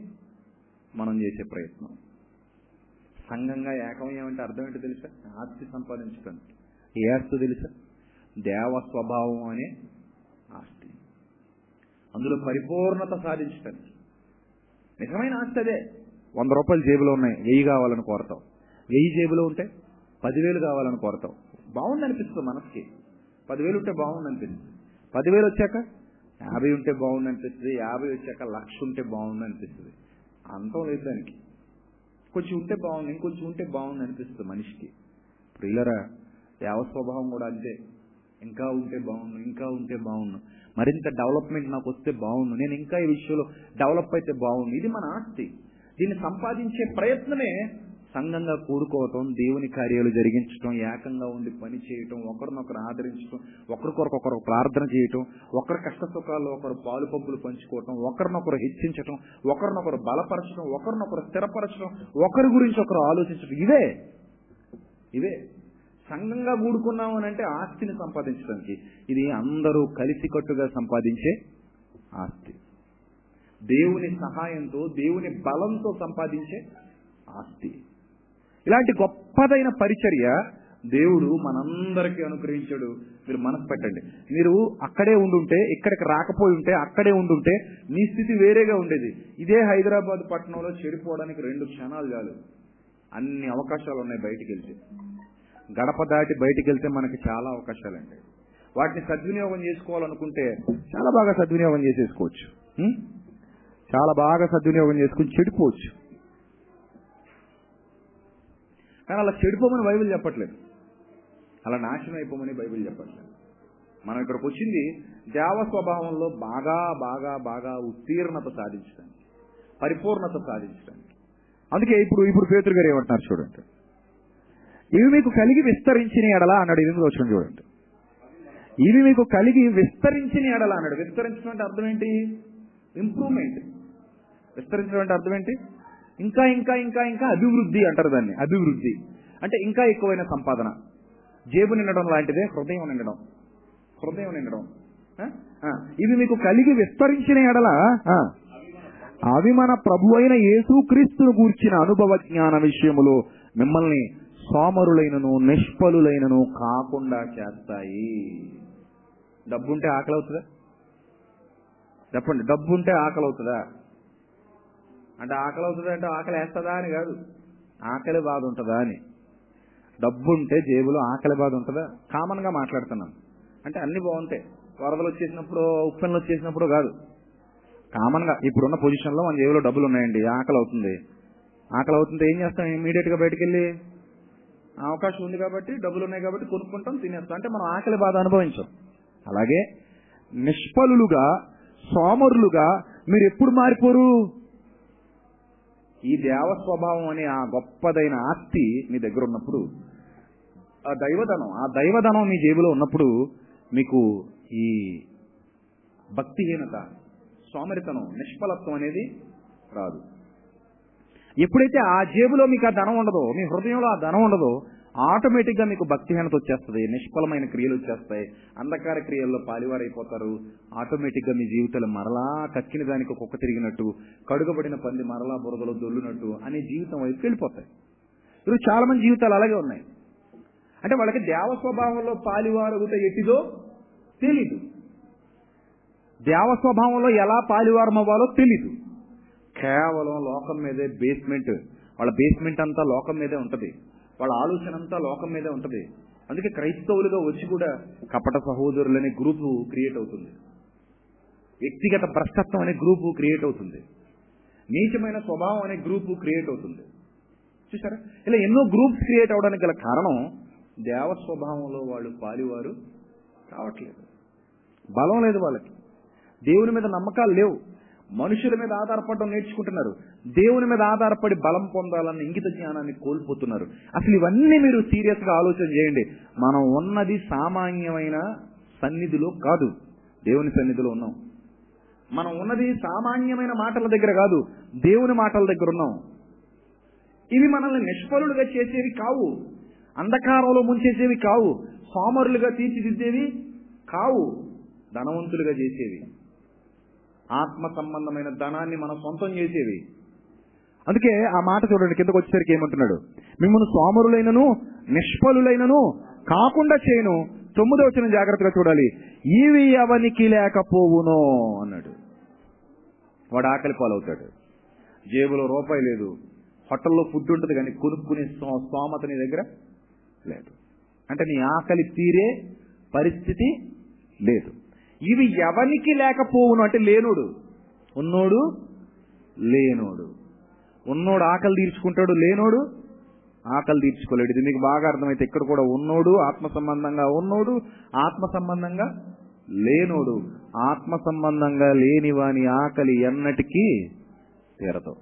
మనం చేసే ప్రయత్నం. సంఘంగా ఏకమయ్యామంటే అర్థం ఏంటో తెలుసా? ఆస్తి సంపాదించడం ఏ ఆస్తి తెలుసా? దేవ స్వభావం అనే ఆస్తి. అందులో పరిపూర్ణత సాధించటానికి నిజమైన ఆస్తి అదే. వంద రూపాయలు జేబులో ఉన్నాయి. వెయ్యి కావాలని కోరతాం వెయ్యి జేబులో ఉంటే పదివేలు కావాలని కోరతాం బాగుంది అనిపిస్తుంది మనసుకి. పదివేలు ఉంటే బాగుంది అనిపిస్తుంది పదివేలు వచ్చాక యాభై ఉంటే బాగుంది అనిపిస్తుంది యాభై వచ్చాక లక్ష ఉంటే బాగుంది అనిపిస్తుంది అంతం లేదు దానికి. కొంచెం ఉంటే బాగుంది ఇంకొంచెం ఉంటే బాగుంది అనిపిస్తుంది మనిషికి. ప్రియులరా దేవ స్వభావం కూడా అంతే. ఇంకా ఉంటే బాగుండు ఇంకా ఉంటే బాగుండు. మరింత డెవలప్మెంట్ నాకు వస్తే బాగుండు. నేను ఇంకా ఈ విషయంలో డెవలప్ అయితే బాగుండు. ఇది మన ఆస్తి. దీన్ని సంపాదించే ప్రయత్నమే సంఘంగా కూడుకోవటం దేవుని కార్యాలు జరిగించటం ఏకంగా ఉండి పని చేయటం ఒకరినొకరు ఆదరించటం ఒకరికొరకొకరు ప్రార్థన చేయటం ఒకరి కష్ట సుఖాల్లో ఒకరు పాలు పంపులు పంచుకోవటం ఒకరినొకరు హెచ్చించటం ఒకరినొకరు బలపరచడం ఒకరినొకరు స్థిరపరచడం ఒకరి గురించి ఒకరు ఆలోచించడం ఇవే. ఇవే. సంఘంగా కూడుకున్నాము అని అంటే ఆస్తిని సంపాదించడానికి. ఇది అందరూ కలిసికట్టుగా సంపాదించే ఆస్తి. దేవుని సహాయంతో దేవుని బలంతో సంపాదించే ఆస్తి. ఇలాంటి గొప్పదైన పరిచర్య దేవుడు మనందరికీ అనుగ్రహించాడు. మీరు మనసు పెట్టండి మీరు అక్కడే ఉండుంటే ఇక్కడికి రాకపోయి ఉంటే అక్కడే ఉండుంటే మీ స్థితి వేరేగా ఉండేది. ఇదే హైదరాబాద్ పట్టణంలో చెడిపోవడానికి రెండు క్షణాలు చాలు. అన్ని అవకాశాలు ఉన్నాయి బయటికి వెళ్తే. గడప దాటి బయటికి వెళ్తే మనకి చాలా అవకాశాలండి. వాటిని సద్వినియోగం చేసుకోవాలనుకుంటే చాలా బాగా సద్వినియోగం చేసేసుకోవచ్చు. చాలా బాగా సద్వినియోగం చేసుకుని చెడిపోవచ్చు. కానీ అలా చెడిపోమని బైబిల్ చెప్పట్లేదు. అలా నాశనం అయిపోమని బైబిల్ చెప్పట్లేదు. మనం ఇక్కడికి వచ్చింది దేవ స్వభావంలో బాగా బాగా బాగా ఉత్తీర్ణత సాధించడానికి పరిపూర్ణత సాధించడానికి. అందుకే ఇప్పుడు ఇప్పుడు పేతురు గారు ఏమంటున్నారు చూడండి. ఇవి మీకు కలిగి విస్తరించిన ఎడల అన్నాడు. ఎనిమిది వచ్చిన చూడండి. ఇవి మీకు కలిగి విస్తరించిన ఎడల అన్నాడు. విస్తరించడం అర్థం ఏంటి? ఇంప్రూవ్మెంట్ విస్తరించడం అర్థం ఏంటి? ఇంకా ఇంకా ఇంకా ఇంకా అభివృద్ధి అంటారు దాన్ని. అభివృద్ధి. అంటే ఇంకా ఎక్కువైన సంపాదన. జేబు నిండడం లాంటిదే హృదయం నిండడం. హృదయం నిండడం. ఇవి మీకు కలిగి విస్తరించిన ఎడల అవి మన ప్రభు అయిన యేసుక్రీస్తును గూర్చిన అనుభవ జ్ఞాన విషయములో మిమ్మల్ని సోమరులైనను నిష్ఫలులైనను కాకుండా చేస్తాయి. డబ్బుంటే ఆకలి అవుతుందా చెప్పండి డబ్బుంటే ఆకలి అవుతుందా అంటే ఆకలి అవుతుందా అంటే ఆకలి వేస్తుందా అని కాదు. ఆకలి బాధ ఉంటుందా అని. డబ్బుంటే జేబులో ఆకలి బాధ ఉంటుందా కామన్గా మాట్లాడుతున్నాను మాట్లాడుతున్నాం. అంటే అన్ని బాగుంటాయి. వరదలు వచ్చేసినప్పుడు ఉప్పెన్లు వచ్చేసినప్పుడు కాదు. కామన్గా ఇప్పుడున్న పొజిషన్లో మన జేబులో డబ్బులు ఉన్నాయండి ఆకలి అవుతుంది ఆకలి అవుతుంటే ఏం చేస్తాం? ఇమీడియట్గా బయటకెళ్ళి బయటకు వెళ్ళి అవకాశం ఉంది కాబట్టి డబ్బులు ఉన్నాయి కాబట్టి కొనుక్కుంటాం తినేస్తాం. అంటే మనం ఆకలి బాధ అనుభవించాం. అలాగే నిష్ఫలులుగా సోమరులుగా మీరు ఎప్పుడు మారిపోరు? ఈ దేవ స్వభావం అనే ఆ గొప్పదైన ఆస్తి మీ దగ్గర ఉన్నప్పుడు ఆ దైవధనం ఆ దైవధనం మీ జేబులో ఉన్నప్పుడు మీకు ఈ భక్తిహీనత సోమరితనం నిష్ఫలత్వం అనేది రాదు. ఎప్పుడైతే ఆ జేబులో మీకు ఆ ధనం ఉండదో మీ హృదయంలో ఆ ధనం ఉండదో ఆటోమేటిక్గా మీకు భక్తిహీనత వచ్చేస్తుంది నిష్ఫలమైన క్రియలు వచ్చేస్తాయి అంధకార క్రియల్లో పాలివారైపోతారు ఆటోమేటిక్గా మీ జీవితాలు మరలా కక్కిన దానికి కుక్క తిరిగినట్టు కడుగబడిన పంది మరలా బురదలో దొల్లునట్టు అనే జీవితం వైపు వెళ్ళిపోతాయి. ఇప్పుడు చాలా మంది జీవితాలు అలాగే ఉన్నాయి. అంటే వాళ్ళకి దేవ స్వభావంలో పాలివారుగుట ఎట్టిదో తెలీదు. దేవ స్వభావంలో ఎలా పాలివారం అవ్వాలో తెలీదు. కేవలం లోకం మీదే బేస్మెంట్. వాళ్ళ బేస్మెంట్ అంతా లోకం మీదే ఉంటుంది. వాళ్ళ ఆలోచన అంతా లోకం మీదే ఉంటుంది. అందుకే క్రైస్తవులుగా వచ్చి కూడా కపట సహోదరులు అనే గ్రూపు క్రియేట్ అవుతుంది. వ్యక్తిగత భ్రష్టత్వం అనే గ్రూపు క్రియేట్ అవుతుంది. నీచమైన స్వభావం అనే గ్రూపు క్రియేట్ అవుతుంది. చూసారా ఇలా ఎన్నో గ్రూప్స్ క్రియేట్ అవడానికి గల కారణం దేవ స్వభావంలో వాళ్ళు పాలివారు కావట్లేదు. బలం లేదు వాళ్ళకి. దేవుని మీద నమ్మకాలు లేవు. మనుషుల మీద ఆధారపడడం నేర్చుకుంటున్నారు. దేవుని మీద ఆధారపడి బలం పొందాలన్న ఇంగిత జ్ఞానాన్ని కోల్పోతున్నారు. అసలు ఇవన్నీ మీరు సీరియస్గా ఆలోచన చేయండి. మనం ఉన్నది సామాన్యమైన సన్నిధిలో కాదు. దేవుని సన్నిధిలో ఉన్నాం. మనం ఉన్నది సామాన్యమైన మాటల దగ్గర కాదు. దేవుని మాటల దగ్గర ఉన్నాం. ఇవి మనల్ని నిష్ఫలులుగా చేసేవి కావు. అంధకారంలో ముంచేసేవి కావు. సోమరులుగా తీర్చిదిద్దేవి కావు. ధనవంతులుగా చేసేవి. ఆత్మ సంబంధమైన ధనాన్ని మనం సొంతం చేసేవి. అందుకే ఆ మాట చూడండి కిందకు వచ్చేసరికి ఏమంటున్నాడు? మిమ్మల్ని సోమరులైనను నిష్ఫలులైనను కాకుండా చేయను. తొమ్మిదో వచ్చిన జాగ్రత్తగా చూడాలి. ఇవి అవనికి లేకపోవునో అన్నాడు. వాడు ఆకలి పాలవుతాడు. జేబులో రూపాయి లేదు. హోటల్లో ఫుడ్ ఉంటుంది కానీ కొనుక్కునే స్తోమత నీ దగ్గర లేదు. అంటే నీ ఆకలి తీరే పరిస్థితి లేదు. ఇవి ఎవనికి లేకపోవును అంటే లేనుడు. ఉన్నోడు లేనోడు. ఉన్నోడు ఆకలి తీర్చుకుంటాడు లేనోడు ఆకలి తీర్చుకోలేడు. ఇది మీకు బాగా అర్థమైతే ఇక్కడ కూడా ఉన్నోడు ఆత్మ సంబంధంగా ఉన్నోడు ఆత్మ సంబంధంగా లేనోడు. ఆత్మ సంబంధంగా లేని వాని ఆకలి ఎన్నటికీ తీరదు.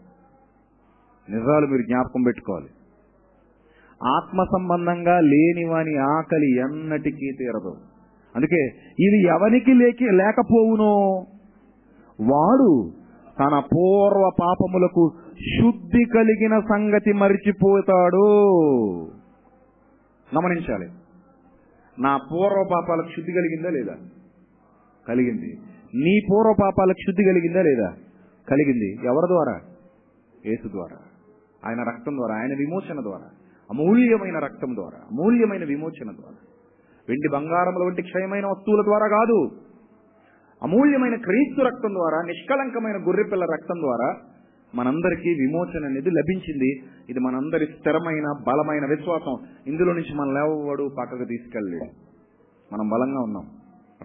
నిజాలు మీరు జ్ఞాపకం పెట్టుకోవాలి. ఆత్మ సంబంధంగా లేని వాని ఆకలి ఎన్నటికీ తీరదు. అందుకే ఇది ఎవనికి లేకి లేకపోవునో? వాడు తన పూర్వ పాపములకు శుద్ధి కలిగిన సంగతి మరిచిపోతాడు. గమనించాలి. నా పూర్వ పాపాలకు శుద్ధి కలిగిందా లేదా? కలిగింది. నీ పూర్వ పాపాలకు శుద్ధి కలిగిందా లేదా? కలిగింది. ఎవరి ద్వారా? యేసు ద్వారా. ఆయన రక్తం ద్వారా. ఆయన విమోచన ద్వారా. అమూల్యమైన రక్తం ద్వారా. అమూల్యమైన విమోచన ద్వారా. వెండి బంగారముల వంటి క్షయమైన వస్తువుల ద్వారా కాదు. అమూల్యమైన క్రీస్తు రక్తం ద్వారా నిష్కలంకమైన గొర్రెపిల్ల రక్తం ద్వారా మనందరికీ విమోచన అనేది లభించింది. ఇది మనందరి స్థిరమైన బలమైన విశ్వాసం. ఇందులో నుంచి మన లేవవాడు పక్కకు తీసుకెళ్ళలేడు మనం బలంగా ఉన్నాం.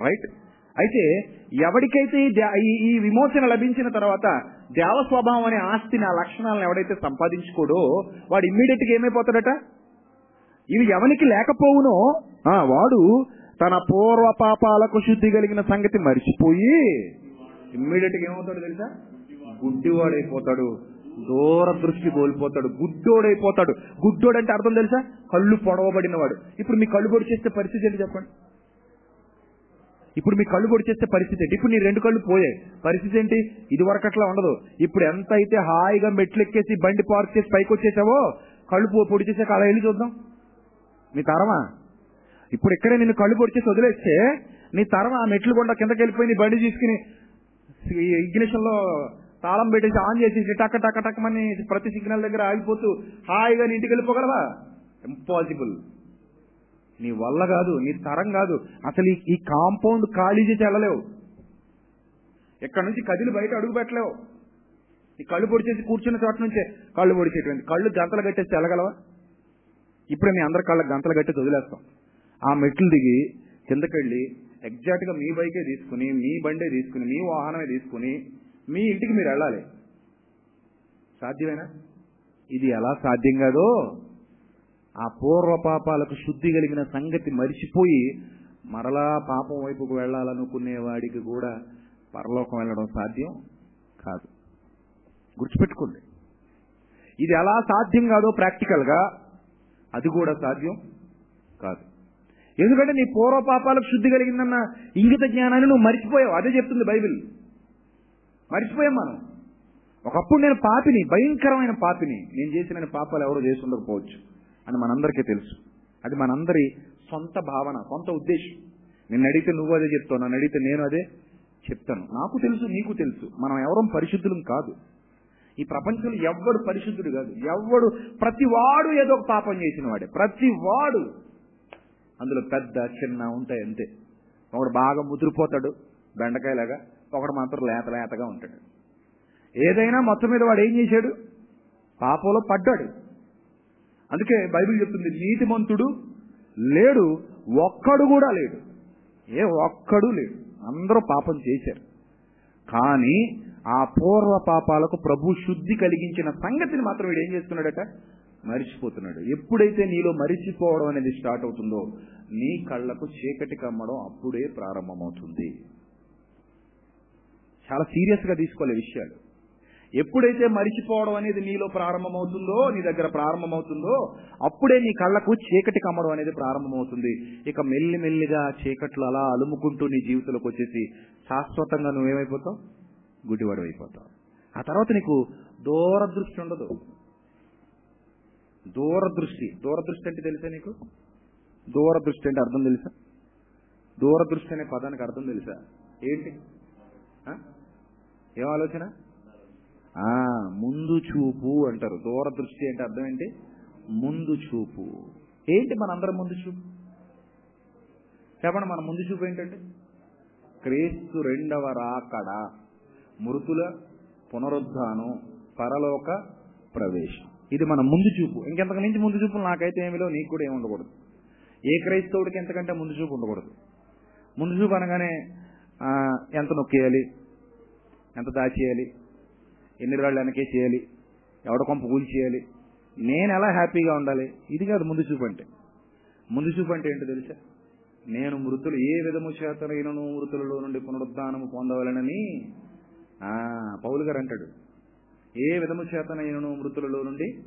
రైట్ అయితే ఎవరికైతే ఈ ఈ- విమోచన లభించిన తర్వాత దేవ స్వభావం అనే ఆస్తిని ఆ లక్షణాలను ఎవడైతే సంపాదించుకోడో వాడు ఇమ్మీడియట్గా ఏమైపోతాడట? ఇవి ఎవనికి లేకపోవునో ఆ, వాడు తన పూర్వ పాపాలకు శుద్ధి కలిగిన సంగతి మరిచిపోయి ఇమ్మీడియట్గా ఏమవుతాడు తెలుసా? గుడ్డివాడైపోతాడు. దూర దృష్టి కోల్పోతాడు. గుడ్డోడైపోతాడు. గుడ్డోడంటే అర్థం తెలుసా? కళ్ళు పొడవబడినవాడు. ఇప్పుడు మీ కళ్ళు పొడి చేస్తే పరిస్థితి ఏంటి చెప్పండి? ఇప్పుడు మీ కళ్ళు పొడి చేస్తే పరిస్థితి ఏంటి? ఇప్పుడు నీ రెండు కళ్ళు పోయాయి. పరిస్థితి ఏంటి? ఇది వరకట్లా ఉండదు. ఇప్పుడు ఎంత అయితే హాయిగా మెట్లు ఎక్కేసి బండి పార్క్ చేసి పైకి వచ్చేసావో కళ్ళు పో- పొడి చేసాక అలా వెళ్ళి చూద్దాం. నీ తరమా? ఇప్పుడు ఇక్కడే నిన్ను కళ్ళు పొడిచేసి వదిలేస్తే నీ తరం ఆ మెట్లు కొండ కిందకి వెళ్ళిపోయి నీ బండి తీసుకుని ఇగ్నిషన్లో తాళం పెట్టేసి ఆన్ చేసేసి టక్క టక్క టక్కమని ప్రతి సిగ్నల్ దగ్గర ఆగిపోతూ హాయిగా నీ ఇంటికి వెళ్ళిపోగలవా? ఇంపాసిబుల్ నీ వల్ల కాదు నీ తరం కాదు. అసలు ఈ- కాంపౌండ్ ఖాళీ చేసి వెళ్ళలేవు. ఎక్కడి నుంచి కదిలి బయట అడుగు పెట్టలేవు. ఈ కళ్ళు పొడిచేసి కూర్చున్న చోట నుంచే కళ్ళు పొడిచేటువంటి కళ్ళు గంతలు కట్టేసి వెళ్ళగలవా? ఇప్పుడే మీ అందరి కాళ్ళకి గంతలు కట్టి వదిలేస్తాం ఆ మెట్లు దిగి కిందకెళ్ళి ఎగ్జాక్ట్గా మీ బైకే తీసుకుని మీ బండే తీసుకుని మీ వాహనమే తీసుకుని మీ ఇంటికి మీరు వెళ్ళాలి. సాధ్యమేనా? ఇది ఎలా సాధ్యం కాదో ఆ పూర్వ పాపాలకు శుద్ధి కలిగిన సంగతి మరిచిపోయి మరలా పాపం వైపుకు వెళ్ళాలనుకునే వాడికి కూడా పరలోకం వెళ్ళడం సాధ్యం కాదు. గుర్తుపెట్టుకోండి. ఇది ఎలా సాధ్యం కాదో ప్రాక్టికల్గా అది కూడా సాధ్యం కాదు. ఎందుకంటే నీ పూర్వ పాపాలకు శుద్ధి కలిగిందన్న ఇంగిత జ్ఞానాన్ని నువ్వు మర్చిపోయావు. అదే చెప్తుంది బైబిల్. మర్చిపోయాం మనం. ఒకప్పుడు నేను పాపిని భయంకరమైన పాపిని. నేను చేసిన పాపాలు ఎవరో చేసి ఉండకపోవచ్చు అని మనందరికీ తెలుసు. అది మనందరి సొంత భావన సొంత ఉద్దేశం. నిన్ను అడిగితే నువ్వు అదే చెప్తావు నన్ను అడిగితే నేను అదే చెప్తాను. నాకు తెలుసు నీకు తెలుసు. మనం ఎవరం పరిశుద్ధులం కాదు. ఈ ప్రపంచంలో ఎవ్వడు పరిశుద్ధుడు కాదు. ఎవ్వడు ప్రతి వాడు ఏదో ఒక పాపం చేసిన వాడే. ప్రతి వాడు అందులో పెద్ద చిన్న ఉంటాయి అంతే. ఒకడు బాగా ముదిరిపోతాడు బెండకాయలాగా. ఒకడు మాత్రం లేత లేతగా ఉంటాడు. ఏదైనా మొత్తం మీద వాడు ఏం చేశాడు? పాపంలో పడ్డాడు. అందుకే బైబిల్ చెప్తుంది నీతిమంతుడు లేడు ఒక్కడు కూడా లేడు. ఏ ఒక్కడు లేడు. అందరూ పాపం చేశారు. కానీ ఆ పూర్వ పాపాలకు ప్రభు శుద్ధి కలిగించిన సంగతిని మాత్రం వీడు ఏం చేస్తున్నాడట? మరిచిపోతున్నాడు. ఎప్పుడైతే నీలో మరిచిపోవడం అనేది స్టార్ట్ అవుతుందో నీ కళ్ళకు చీకటి కమ్మడం అప్పుడే ప్రారంభమవుతుంది. చాలా సీరియస్గా తీసుకోలే విషయాలు. ఎప్పుడైతే మరిచిపోవడం అనేది నీలో ప్రారంభమవుతుందో నీ దగ్గర ప్రారంభమవుతుందో అప్పుడే నీ కళ్ళకు చీకటి కమ్మడం అనేది ప్రారంభమవుతుంది. ఇక మెల్లిమెల్లిగా చీకట్లు అలా అలుముకుంటూ నీ జీవితంలోకి వచ్చేసి శాశ్వతంగా నువ్వేమైపోతావు? గుడ్డివాడు అయిపోతావు. ఆ తర్వాత నీకు దూరదృష్టి ఉండదు. దూరదృష్టి. దూరదృష్టి అంటే తెలుసా నీకు? దూరదృష్టి అంటే అర్థం తెలుసా? దూరదృష్టి అనే పదానికి అర్థం తెలుసా? ఏంటి? ఏం ఆలోచన? ముందు చూపు అంటారు. దూరదృష్టి అంటే అర్థం ఏంటి? ముందు చూపు. ఏంటి మనందరం ముందు చూపు? చెప్పండి మన ముందు చూపు ఏంటంటే? క్రీస్తు రెండవ రాకడా. మృతుల పునరుద్ధానం పరలోక ప్రవేశం. ఇది మన ముందు చూపు. ఇంకెంతకు మించి ముందు చూపు నాకైతే ఏమిలో నీకు కూడా ఏమి ఉండకూడదు. ఏ క్రైస్తవుడికి ఎంతకంటే ముందు చూపు ఉండకూడదు. ముందు చూపు అనగానే ఎంత నొక్కేయాలి? ఎంత దాచేయాలి? ఎన్ని రాళ్ళు వెనకే చేయాలి? ఎవడ కొంప కూలి చేయాలి నేను ఎలా హ్యాపీగా ఉండాలి? ఇది కాదు ముందు చూపు అంటే. ముందు చూపు అంటే ఏంటో తెలుసా? నేను మృతులు ఏ విధము చేతనైనను మృతులలో నుండి పునరుద్ధానము పొందవలనని పౌలు గారు అంటాడు ఏ విధము చేతనైనను మృతులలో నుండి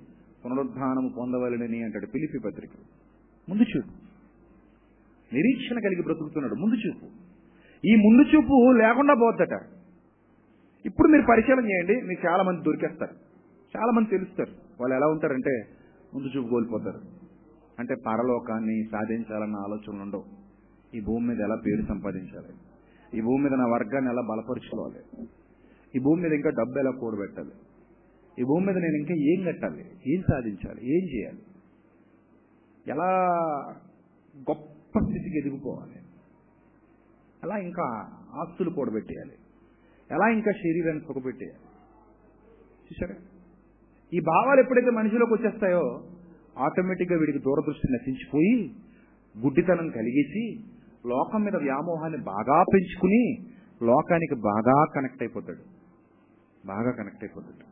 పునరుద్ధానము పొందవలనని అంటాడు పిలిపి పత్రిక. ముందు చూపు. నిరీక్షణ కలిగి బ్రతుకుతున్నాడు. ముందు చూపు. ఈ ముందు చూపు లేకుండా పోద్దట. ఇప్పుడు మీరు పరిశీలన చేయండి. మీకు చాలా మంది దొరికేస్తారు. చాలా మంది తెలుస్తారు. వాళ్ళు ఎలా ఉంటారంటే ముందు చూపు కోల్పోతారు. అంటే పరలోకాన్ని సాధించాలన్న ఆలోచనలు ఉండవు. ఈ భూమి మీద ఎలా పేరు సంపాదించాలి? ఈ భూమి మీద నా వర్గాన్ని ఎలా బలపరుచుకోవాలి? ఈ భూమి మీద ఇంకా డబ్బు ఎలా కూడబెట్టాలి? ఈ భూమి మీద నేను ఇంకా ఏం కట్టాలి? ఏం సాధించాలి? ఏం చేయాలి? ఎలా గొప్ప స్థితికి ఎదిగిపోవాలి? ఎలా ఇంకా ఆస్తులు కూడబెట్టేయాలి? ఎలా ఇంకా శరీరాన్ని సుఖపెట్టేయాలి? చూసారా ఈ భావాలు ఎప్పుడైతే మనిషిలోకి వచ్చేస్తాయో ఆటోమేటిక్గా వీడికి దూరదృష్టి నశించిపోయి గుడ్డితనం కలిగేసి లోకం మీద వ్యామోహాన్ని బాగా పెంచుకుని లోకానికి బాగా కనెక్ట్ అయిపోతాడు. బాగా కనెక్ట్ అయిపోతాడు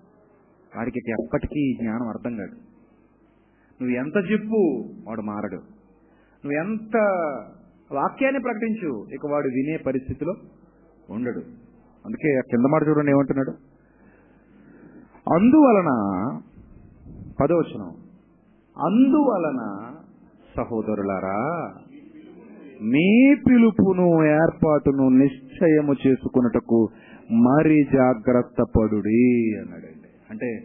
వాడికి ఎప్పటికీ జ్ఞానం అర్థం కాదు. నువ్వు ఎంత చెప్పు వాడు మారడు. నువ్వు ఎంత వాక్యాన్ని ప్రకటించు ఇక వాడు వినే పరిస్థితిలో ఉండడు. అందుకే కింద మాట చూడండి ఏమంటున్నాడు? అందువలన పదవచనం అందువలన సహోదరులారా మీ పిలుపును ఏర్పాటును నిశ్చయము చేసుకున్నటకు మరి జాగ్రత్త పడుడి అన్నాడండి. అంటే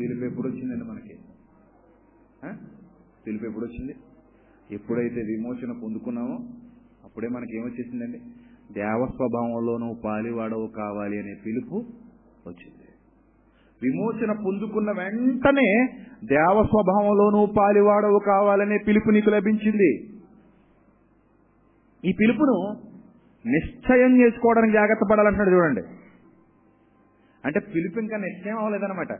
పిలుపు ఎప్పుడు వచ్చిందండి మనకి? పిలుపు ఎప్పుడు వచ్చింది? ఎప్పుడైతే విమోచన పొందుకున్నామో అప్పుడే మనకి ఏమొచ్చేసిందండి? దేవ స్వభావంలోనూ పాలివాడవు కావాలి అనే పిలుపు వచ్చింది. విమోచన పొందుకున్న వెంటనే దేవ స్వభావంలోనూ పాలివాడవు కావాలనే పిలుపు నీకు లభించింది. ఈ పిలుపును నిశ్చయం చేసుకోవడానికి జాగ్రత్త పడాలంటున్నాడు చూడండి. అంటే పిలుపు ఇంకా నిశ్చయం అవ్వలేదన్నమాట.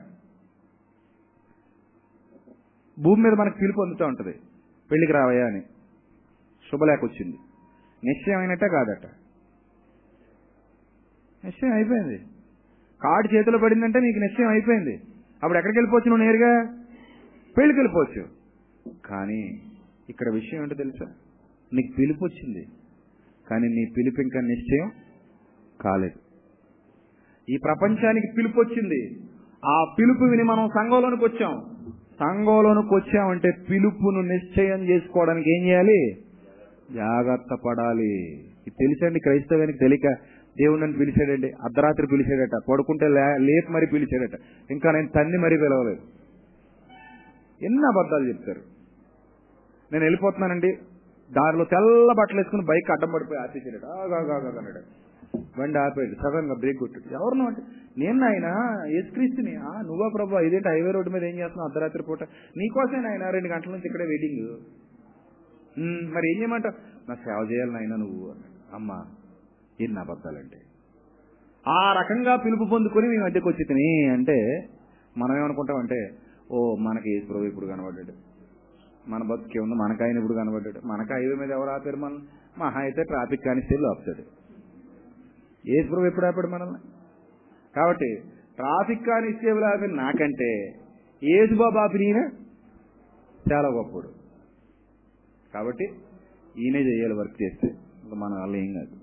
భూమి మీద మనకు పిలుపు అందుతూ ఉంటుంది. పెళ్ళికి రావయ్యా అని. శుభలేఖ వచ్చింది నిశ్చయం అయినట్టే కాదట. నిశ్చయం అయిపోయింది. కార్డు చేతిలో పడిందంటే నీకు నిశ్చయం అయిపోయింది. అప్పుడు ఎక్కడికి వెళ్ళిపోవచ్చు నువ్వు నేరుగా? పెళ్ళికి వెళ్ళిపోవచ్చు. కానీ ఇక్కడ విషయం ఏంటో తెలుసా? నీకు పిలుపు వచ్చింది. కానీ నీ పిలుపు ఇంకా నిశ్చయం కాలేదు. ఈ ప్రపంచానికి పిలుపు వచ్చింది. ఆ పిలుపు విని మనం సంఘంలోనికి వచ్చాం. సంఘంలోనికి వచ్చామంటే పిలుపును నిశ్చయం చేసుకోవడానికి ఏం చేయాలి? జాగ్రత్త పడాలి. ఇది తెలుసండి క్రైస్తవానికి తెలియక దేవుడు నన్ను పిలిచాడండి అర్ధరాత్రి పిలిచాడట పడుకుంటే లే- మరి పిలిచాడట ఇంకా నేను తన్ని మరీ పిలవలేదు. ఎన్ని అబద్ధాలు చెప్తారు? నేను వెళ్ళిపోతున్నానండి దారిలో తెల్ల బట్టలు వేసుకుని బైక్ అడ్డం పడిపోయి ఆశించాడు అన్నాడు బండి ఆపాడు సడన్గా బ్రేక్ కొట్టాడు ఎవరు అంటే నేను ఆయన యేసుక్రీస్తుని నువ్వా ప్రభు ఇదేంటి హైవే రోడ్డు మీద ఏం చేస్తున్నావు? అర్ధరాత్రి పూట నీకోసమే నాయన రెండు గంటల నుంచి ఇక్కడే వెయిటింగ్. మరి ఏం చేయమంటావు? నా సేవ చేయాలి నాయన నువ్వు. అమ్మా ఏం నా అబద్ధాలంటే? ఆ రకంగా పిలుపు పొందుకొని మీ మధ్యకు వచ్చి తిని అంటే మనం ఏమనుకుంటామంటే ఓ మనకి ఏ ప్రభు ఇప్పుడు కనబడ్డాడు. మన బతుకే ఉంది మనకు ఆయన ఇప్పుడు కనబడ్డాడు. మనకు హైవే మీద ఎవరు ఆపారు మనం మహా అయితే ట్రాఫిక్ కానిస్టేబుల్ ఆపుతాడు. యేసు ప్రభు ఎప్పుడు ఆపాడు మనల్ని? కాబట్టి ట్రాఫిక్ కానిస్టేబుల్ ఆపిన నాకంటే ఏసు బాబు ఆపిన ఈయన చాలా గొప్పడు కాబట్టి ఈయనే చేయాలి వర్క్ చేస్తే. ఇంకా మన వల్ల ఏం కాదు.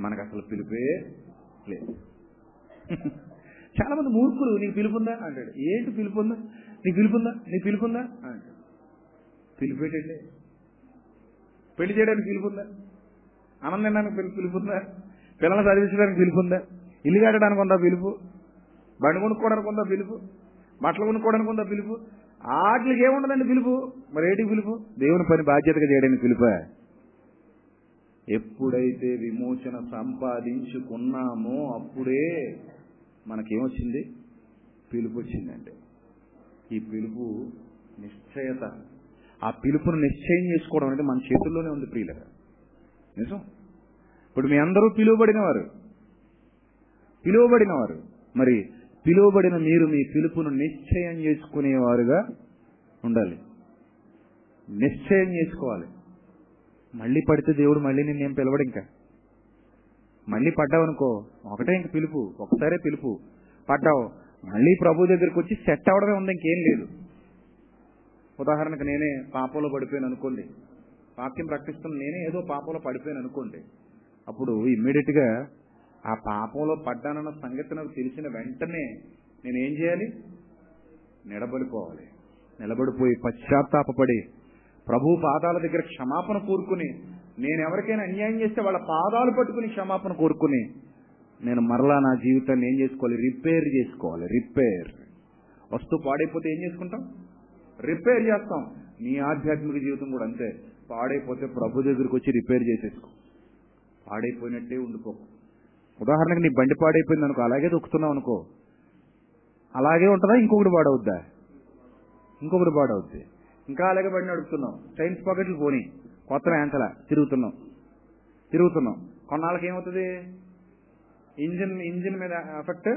మనకు అసలు పిలిపే లేదు. చాలా మంది మూర్ఖులు నీకు పిలుపుందా? అంటాడు. ఏంటి పిలుపుందా? నీకు పిలుపుందా? నీకు పిలుపుందా? అంటాడు. పిలిపేటండి పెళ్ళి చేయడానికి పిలుపుందా? ఆనందం తినడానికి పిలుపుందా? పిల్లల్ని చదివించడానికి పిలుపుందా ఇల్లు కట్టడానికి ఉందా పిలుపు? బండి కొనుక్కోవడానికి ఉందా పిలుపు? బట్టలు కొనుక్కోవడానికి ఉందా పిలుపు? వాటికి ఏముండదండి పిలుపు? మరి ఏంటి పిలుపు? దేవుని పని బాధ్యతగా చేయడానికి పిలుపా? ఎప్పుడైతే విమోచన సంపాదించుకున్నామో అప్పుడే మనకేమొచ్చింది? పిలుపు వచ్చిందండి ఈ పిలుపు నిశ్చయత. ఆ పిలుపును నిశ్చయం చేసుకోవడం అనేది మన చేతుల్లోనే ఉంది ప్రియులగా నిజం? ఇప్పుడు మీ అందరూ పిలువబడినవారు. పిలువబడినవారు. మరి పిలువబడిన మీరు మీ పిలుపును నిశ్చయం చేసుకునేవారుగా ఉండాలి. నిశ్చయం చేసుకోవాలి. మళ్ళీ పడితే దేవుడు మళ్ళీ నిన్నేం పిలవడు ఇంకా? మళ్ళీ పడ్డావనుకో ఒకటే ఇంక పిలుపు ఒకసారే పిలుపు. పడ్డావు మళ్ళీ ప్రభు దగ్గరికి వచ్చి సెట్ అవడమే ఉంది ఇంకేం లేదు. ఉదాహరణకు నేనే పాపంలో పడిపోయాను అనుకోండి. వాక్యం ప్రకటిస్తున్న నేనే ఏదో పాపంలో పడిపోయాను అనుకోండి. అప్పుడు ఇమ్మీడియట్గా ఆ పాపంలో పడ్డానన్న సంగతి నాకు తెలిసిన వెంటనే నేనేం చేయాలి? నిలబడిపోవాలి. నిలబడిపోయి పశ్చాత్తాపపడి ప్రభు పాదాల దగ్గర క్షమాపణ కోరుకుని నేను ఎవరికైనా అన్యాయం చేస్తే వాళ్ళ పాదాలు పట్టుకుని క్షమాపణ కోరుకుని నేను మరలా నా జీవితాన్ని ఏం చేసుకోవాలి? రిపేర్ చేసుకోవాలి. రిపేర్. వస్తువు పాడైపోతే ఏం చేసుకుంటాం? రిపేర్ చేస్తాం. నీ ఆధ్యాత్మిక జీవితం కూడా అంతే. పాడైపోతే ప్రభు దగ్గరికి వచ్చి రిపేర్ చేసేసుకో. పాడైపోయినట్టే ఉండిపోకు ఉదాహరణకు నీ బండి పాడైపోయింది అనుకో అలాగే దొక్కుతున్నావు అనుకో. అలాగే ఉంటుందా? ఇంకొకటి పాడవుద్దా? ఇంకొకటి పాడవుద్ది. ఇంకా అలాగే బండి నడుపుతున్నావు. చైన్స్ పాకెట్లు పోనీ. కొత్త యాంతల తిరుగుతున్నావు. తిరుగుతున్నావు. కొన్నాళ్ళకి ఏమవుతుంది? ఇంజిన్ ఇంజిన్ మీద ఎఫెక్ట్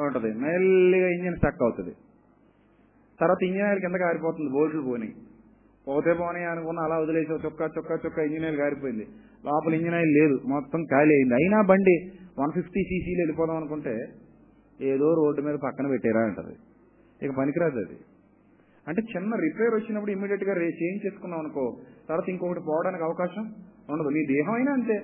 ఉంటుంది. మెల్లిగా ఇంజిన్ స్టక్ అవుతుంది. తర్వాత ఇంజిన్ ఆయిల్ కింద కారిపోతుంది బోల్ట్లు పోనీ. పోతే పోనీ అనుకున్న అలా వదిలేసావు. చొక్కా చొక్కా చొక్కా ఇంజిన్ ఆయిల్ కారిపోయింది లోపల ఇంజిన్ ఆయిల్ లేదు మొత్తం ఖాళీ అయింది. అయినా బండి వన్ ఫిఫ్టీ సీసీలు వెళ్ళిపోదాం అనుకుంటే ఏదో రోడ్డు మీద పక్కన పెట్టారా అంటది. ఇక పనికిరాదు అది. అంటే చిన్న రిపేర్ వచ్చినప్పుడు ఇమీడియట్గా చేంజ్ చేసుకున్నాం అనుకో తర్వాత ఇంకొకటి పోవడానికి అవకాశం ఉండదు. నీ దేహం అయినా అంతే.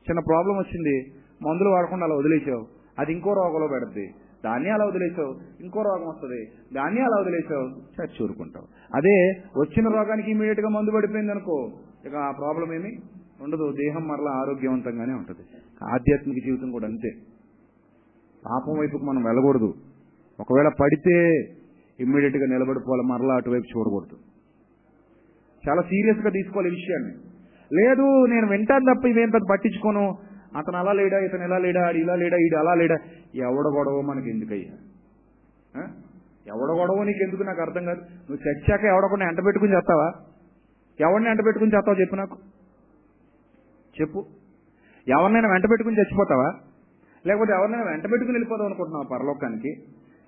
చిన్న ప్రాబ్లం వచ్చింది మందులు వాడకుండా అలా వదిలేసావు అది ఇంకో రోగంలో పెడద్ది. దాన్ని అలా వదిలేసావు ఇంకో రోగం వస్తుంది. దాన్ని అలా వదిలేసావు చచ్చి ఊరుకుంటావు. అదే వచ్చిన రోగానికి ఇమీడియట్గా మందు పడిపోయింది అనుకో ఇక ఆ ప్రాబ్లం ఏమి ఉండదు. దేహం మరలా ఆరోగ్యవంతంగానే ఉంటుంది. ఆధ్యాత్మిక జీవితం కూడా అంతే. పాపం వైపుకు మనం వెళ్ళకూడదు. ఒకవేళ పడితే ఇమ్మీడియట్గా నిలబడిపోవాలి మరలా అటువైపు చూడకూడదు. చాలా సీరియస్గా తీసుకోవాలి ఈ విషయాన్ని. లేదు నేను వింటాను తప్ప ఇవేం పెద్ద పట్టించుకోను. అతను అలా లేడా ఇతను ఇలా లేడా ఆడు ఇలా లేడా ఈడు అలా లేడా. ఎవడ గొడవ మనకి ఎందుకయ్యా? ఎవడ గొడవ నీకు ఎందుకు నాకు అర్థం కాదు? నువ్వు చచ్చాక ఎవడకుండా ఎంట పెట్టుకుని చేస్తావా? ఎవడిని ఎంట పెట్టుకుని చేస్తావు చెప్పు నాకు. చెప్పు. ఎవరినైనా వెంట పెట్టుకుని చచ్చిపోతావా? లేకపోతే ఎవరినైనా వెంట పెట్టుకుని వెళ్ళిపోదాం అనుకుంటున్నావా పరలోకానికి?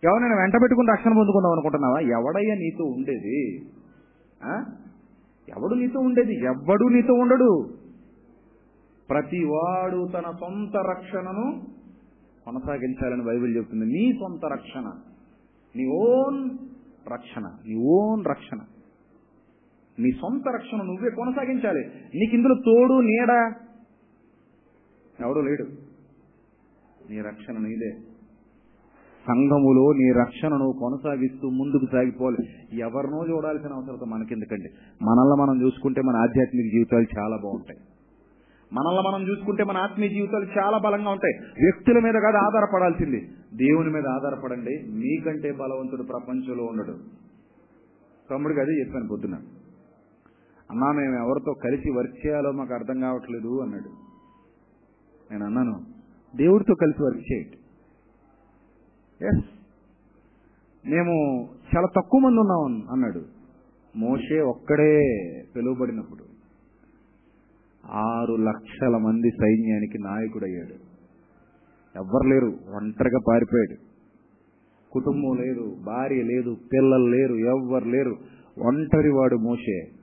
ఎవరినైనా వెంట పెట్టుకుని రక్షణ పొందుకుందాం అనుకుంటున్నావా? ఎవడయ్యా నీతో ఉండేది? ఆ? ఎవడు నీతో ఉండేది? ఎవడు నీతో ఉండడు? ప్రతివాడు తన సొంత రక్షణను కొనసాగించాలని బైబిల్ చెప్తుంది. నీ సొంత రక్షణ. నీ ఓన్ రక్షణ. నీ ఓన్ రక్షణ. నీ సొంత రక్షణ నువ్వే కొనసాగించాలి. నీకు ఇందులో తోడు నీడ? ఎవడు లేడు. నీ రక్షణ నీదే. సంఘములో నీ రక్షణను కొనసాగిస్తూ ముందుకు సాగిపోవాలి. ఎవరినో చూడాల్సిన అవసరం మనకెందుకండి? మనల్ని మనం చూసుకుంటే మన ఆధ్యాత్మిక జీవితాలు చాలా బాగుంటాయి. మనల్ని మనం చూసుకుంటే మన ఆత్మీయ జీవితాలు చాలా బలంగా ఉంటాయి. వ్యక్తుల మీద కాదు ఆధారపడాల్సింది. దేవుని మీద ఆధారపడండి. మీకంటే బలవంతుడు ప్రపంచంలో ఉండడు. తమ్ముడికి అదే చెప్పాను పొద్దున. అన్నా మేము ఎవరితో కలిసి వర్క్ చేయాలో మాకు అర్థం కావట్లేదు అన్నాడు. నేను అన్నాను దేవుడితో కలిసి వర్క్ చేయండి ఎస్ మేము చాలా తక్కువ మంది ఉన్నాం అన్నాడు. మోషే ఒక్కడే పిలువబడినప్పుడు ఆరు లక్షల మంది సైన్యానికి నాయకుడయ్యాడు. ఎవ్వరు లేరు ఒంటరిగా పారిపోయాడు. కుటుంబం లేదు భార్య లేదు పిల్లలు లేరు ఎవ్వరు లేరు. ఒంటరి వాడు మోసే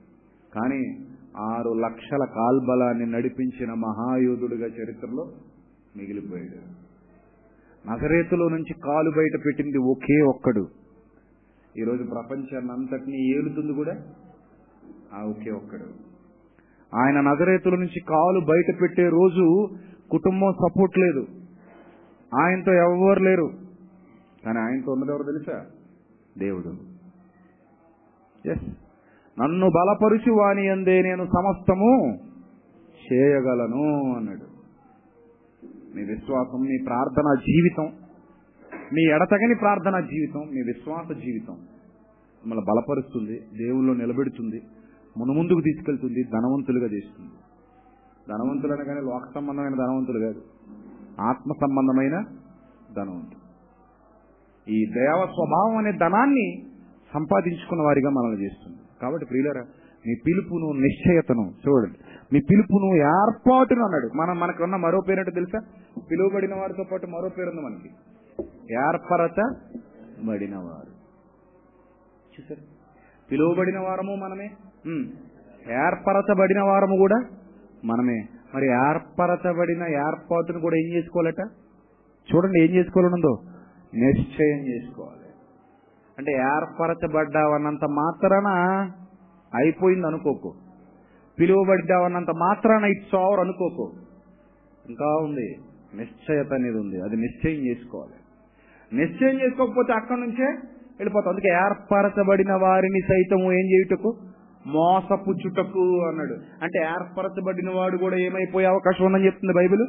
కానీ ఆరు లక్షల కాల్బలాన్ని నడిపించిన మహాయోధుడిగా చరిత్రలో మిగిలిపోయాడు. నగరేతులో నుంచి కాలు బయట పెట్టింది ఒకే ఒక్కడు. ఈరోజు ప్రపంచాన్ని అంతటినీ ఏలుతుంది కూడా ఆ ఒకే ఒక్కడు. ఆయన నగరేతుల నుంచి కాలు బయట పెట్టే రోజు కుటుంబం సపోర్ట్ లేదు. ఆయనతో ఎవరు లేరు. కానీ ఆయనతో ఉన్నది ఎవరు తెలుసా? దేవుడు. ఎస్ నన్ను బలపరుచు వాని అందే నేను సమస్తము చేయగలను అన్నాడు. మీ విశ్వాసం మీ ప్రార్థన జీవితం మీ ఎడతగని ప్రార్థన జీవితం మీ విశ్వాస జీవితం మిమ్మల్ని బలపరుస్తుంది దేవుల్లో నిలబెడుతుంది మునుముందుకు తీసుకెళ్తుంది ధనవంతులుగా చేస్తుంది. ధనవంతులు అనగానే లోక సంబంధమైన ధనవంతులు కాదు ఆత్మ సంబంధమైన ధనవంతులు. ఈ దేవ స్వభావం అనే ధనాన్ని సంపాదించుకున్న వారిగా మనల్ని చేస్తుంది. కాబట్టి ప్రియులరా మీ పిలుపును నిశ్చయతను చూడండి. మీ పిలుపును ఏర్పాటును అన్నాడు. మనం మనకున్న మరో పేరేంటో తెలుసా? పిలువబడిన వారితో పాటు మరో పేరు ఉంది మనకి. ఏర్పరత బడినవారు చూసారు? పిలువబడిన వారము మనమే. ఏర్పరచబడిన వారము కూడా మనమే. మరి ఏర్పరచబడిన ఏర్పాటును కూడా ఏం చేసుకోవాలట? చూడండి ఏం చేసుకోవాలనుందో. నిశ్చయం చేసుకోవాలి. అంటే ఏర్పరచబడ్డావన్నంత మాత్రాన అయిపోయింది అనుకోకు పిలువబడ్డావన్నంత మాత్రాన ఇట్స్ ఓవర్ అనుకోకు. ఇంకా ఉంది. నిశ్చయత అనేది ఉంది. అది నిశ్చయం చేసుకోవాలి. నిశ్చయం చేసుకోకపోతే అక్కడి నుంచే వెళ్ళిపోతాం. అందుకే ఏర్పరచబడిన వారిని సైతము ఏం చేయుటకు? మోసపుచ్చుటకు అన్నాడు. అంటే ఏర్పరచబడిన వాడు కూడా ఏమైపోయే అవకాశం ఉందని చెప్తుంది బైబిల్?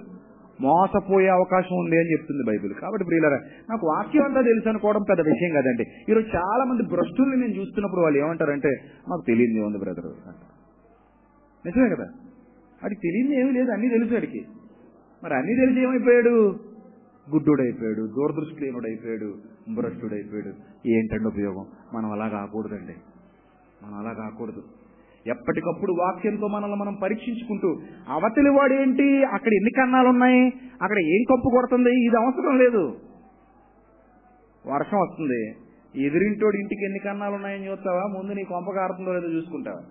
మోసపోయే అవకాశం ఉంది అని చెప్తుంది బైబిల్. కాబట్టి ప్రియులరా నాకు వాక్యం అంతా తెలుసు అనుకోవడం పెద్ద విషయం కాదండి. ఈరోజు చాలా మంది భ్రష్టుల్ని నేను చూస్తున్నప్పుడు వాళ్ళు ఏమంటారంటే మాకు తెలియదు ఉంది బ్రదర్? నిజమే కదా? వాడికి తెలియదు ఏమీ లేదు అన్నీ తెలుసు వాడికి మరి అన్నీ తెలిసి ఏమైపోయాడు? గుడ్డుడైపోయాడు దూరదృష్టిహీనుడైపోయాడు భ్రష్టుడైపోయాడు. ఏంటండి ఉపయోగం? మనం అలా కాకూడదండి. మనం అలా కాకూడదు. ఎప్పటికప్పుడు వాక్యంతో మనల్ని మనం పరీక్షించుకుంటూ అవతలి వాడు ఏంటి? అక్కడ ఎన్ని కన్నాలు ఉన్నాయి అక్కడ ఏం కప్పు కొడుతుంది? ఇది అవసరం లేదు. వర్షం వస్తుంది. ఎదిరింటోడి ఇంటికి ఎన్ని కన్నాలు ఉన్నాయని చూస్తావా? ముందు నీ కొంప కారుతుందో లేదో చూసుకుంటావా?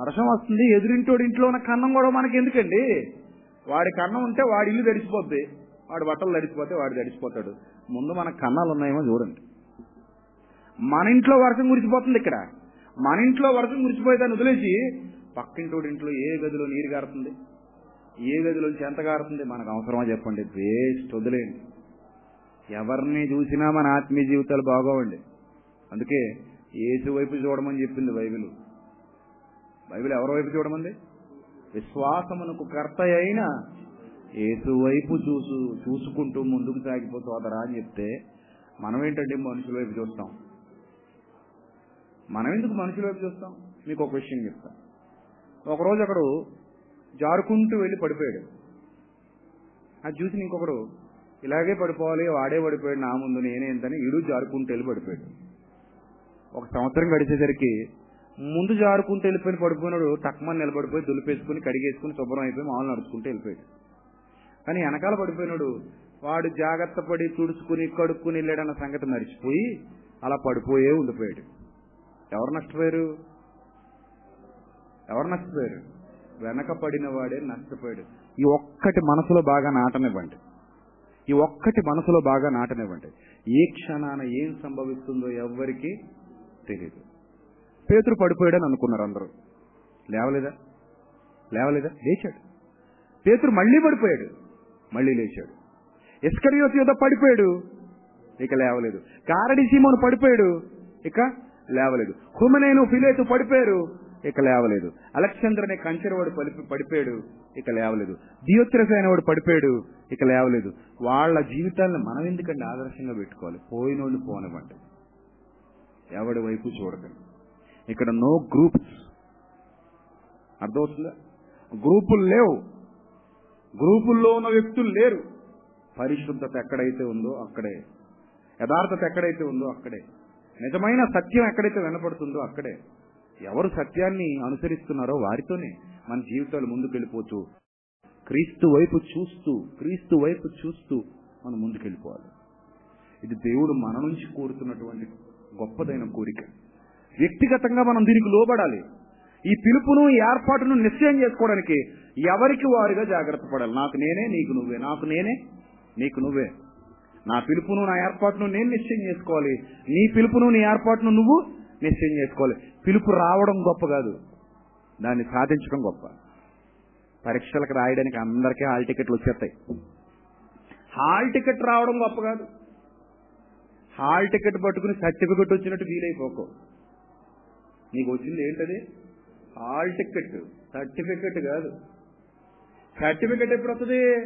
వర్షం వస్తుంది ఎదిరింటోడి ఇంట్లో ఉన్న కన్నం కూడా మనకి ఎందుకండి? వాడి కన్నం ఉంటే వాడి ఇల్లు తడిసిపోద్ది. వాడి బట్టలు తడిసిపోతే వాడు తడిసిపోతాడు. ముందు మన కన్నాలు ఉన్నాయేమో చూడండి. మన ఇంట్లో వర్షం కురిసిపోతుంది ఇక్కడ. మన ఇంట్లో వర్షం కురిసిపోయి దాన్ని వదిలేసి పక్కింటోడి ఇంట్లో ఏ గదిలో నీరు గారుతుంది? ఏ గదిలో ఎంత గారుతుంది? మనకు అవసరమా చెప్పండి. వేస్ట్ వదిలేయండి. ఎవరిని చూసినా మన ఆత్మీయ జీవితాలు బాగోవండి. అందుకే ఏసు వైపు చూడమని చెప్పింది బైబిల్. బైబిల్ ఎవరి వైపు చూడమంది? విశ్వాసమునకు కర్త అయిన ఏసు వైపు చూసు చూసుకుంటూ ముందుకు సాగిపో సోదరా అని చెప్తే మనం ఏంటంటే మనుషుల వైపు చూస్తాం? మనం ఎందుకు మనుషుల వైపు చూస్తాం? మీకు ఒక విషయం చెప్తా. ఒకరోజు ఒకడు జారుకుంటూ వెళ్ళి పడిపోయాడు. అది చూసి ఇంకొకడు ఇలాగే పడిపోవాలి వాడే పడిపోయాడు నా ముందు నేనే ఎంతని ఈడు జారుకుంటూ వెళ్ళి పడిపోయాడు. ఒక సంవత్సరం గడిచేసరికి ముందు జారుకుంటూ వెళ్ళిపోయిన పడిపోయినాడు టక్మని నిలబడిపోయి దులిపేసుకుని కడిగేసుకుని శుభ్రం అయిపోయి మామూలు నడుచుకుంటూ వెళ్ళిపోయాడు. కానీ వెనకాల పడిపోయినాడు వాడు జాగ్రత్త పడి తుడుచుకుని కడుక్కుని వెళ్ళాడన్న సంగతి మరిచిపోయి అలా పడిపోయే ఉండిపోయాడు. ఎవరు నష్టపోయారు? ఎవరు నష్టపోయారు? వెనక పడిన వాడే నష్టపోయాడు. ఈ ఒక్కటి మనసులో బాగా నాటనివ్వండి. ఈ ఒక్కటి మనసులో బాగా నాటనివ్వండి. ఏ క్షణాన ఏం సంభవిస్తుందో ఎవ్వరికీ తెలియదు పేతురు పడిపోయాడని అనుకున్నారు అందరూ. లేవలేదా? లేవలేదా? లేచాడు. పేతురు మళ్ళీ పడిపోయాడు. మళ్ళీ లేచాడు. ఇస్కరియోత్ యుద్ధ పడిపోయాడు. ఇక లేవలేదు. కారడి సీమోను పడిపోయాడు. ఇక లేవలేదు. హుమనేను ఫిలేతు పడిపోయారు ఇక లేవలేదు. అలెక్సాండర్ అనే కంచెరవాడు పడిపోయాడు ఇక లేవలేదు. దియోత్రఫ్ అనేవాడు పడిపోయాడు ఇక లేవలేదు. వాళ్ళ జీవితాలను మనం ఎందుకంటే ఆదర్శంగా పెట్టుకోవాలి? పోయినోళ్ళు పోనివ్వండి. ఎవడి వైపు చూడకండి. ఇక్కడ నో గ్రూప్స్. అర్థమవుతుందా? గ్రూపులు లేవు. గ్రూపుల్లో ఉన్న వ్యక్తులు లేరు. పరిశుద్ధత ఎక్కడైతే ఉందో అక్కడే. యథార్థత ఎక్కడైతే ఉందో అక్కడే. నిజమైన సత్యం ఎక్కడైతే వినపడుతుందో అక్కడే. ఎవరు సత్యాన్ని అనుసరిస్తున్నారో వారితోనే మన జీవితాలు ముందుకెళ్ళిపోతూ క్రీస్తు వైపు చూస్తూ క్రీస్తు వైపు చూస్తూ మనం ముందుకెళ్ళిపోవాలి. ఇది దేవుడు మన నుంచి కోరుతున్నటువంటి గొప్పదైన కోరిక. వ్యక్తిగతంగా మనం దీనికి లోబడాలి. ఈ పిలుపును ఈ ఏర్పాటును నిశ్చయం చేసుకోవడానికి ఎవరికి వారుగా జాగ్రత్త పడాలి? నాకు నేనే నీకు నువ్వే. నాకు నేనే నీకు నువ్వే. నా పిలుపును నా ఏర్పాటును నేను నిశ్చయం చేసుకోవాలి. నీ పిలుపును నీ ఏర్పాటును నువ్వు నిశ్చయం చేసుకోవాలి. పిలుపు రావడం గొప్ప కాదు. దాన్ని సాధించడం గొప్ప. పరీక్షలకు రాయడానికి అందరికీ హాల్ టికెట్లు వచ్చేస్తాయి. హాల్ టికెట్ రావడం గొప్ప కాదు. హాల్ టికెట్ పట్టుకుని సర్టిఫికెట్ వచ్చినట్టు వీలైపోకు. నీకు వచ్చింది ఏంటది? Hall ticket. సర్టిఫికెట్ కాదు. సర్టిఫికెట్ ఎప్పుడు వస్తుంది?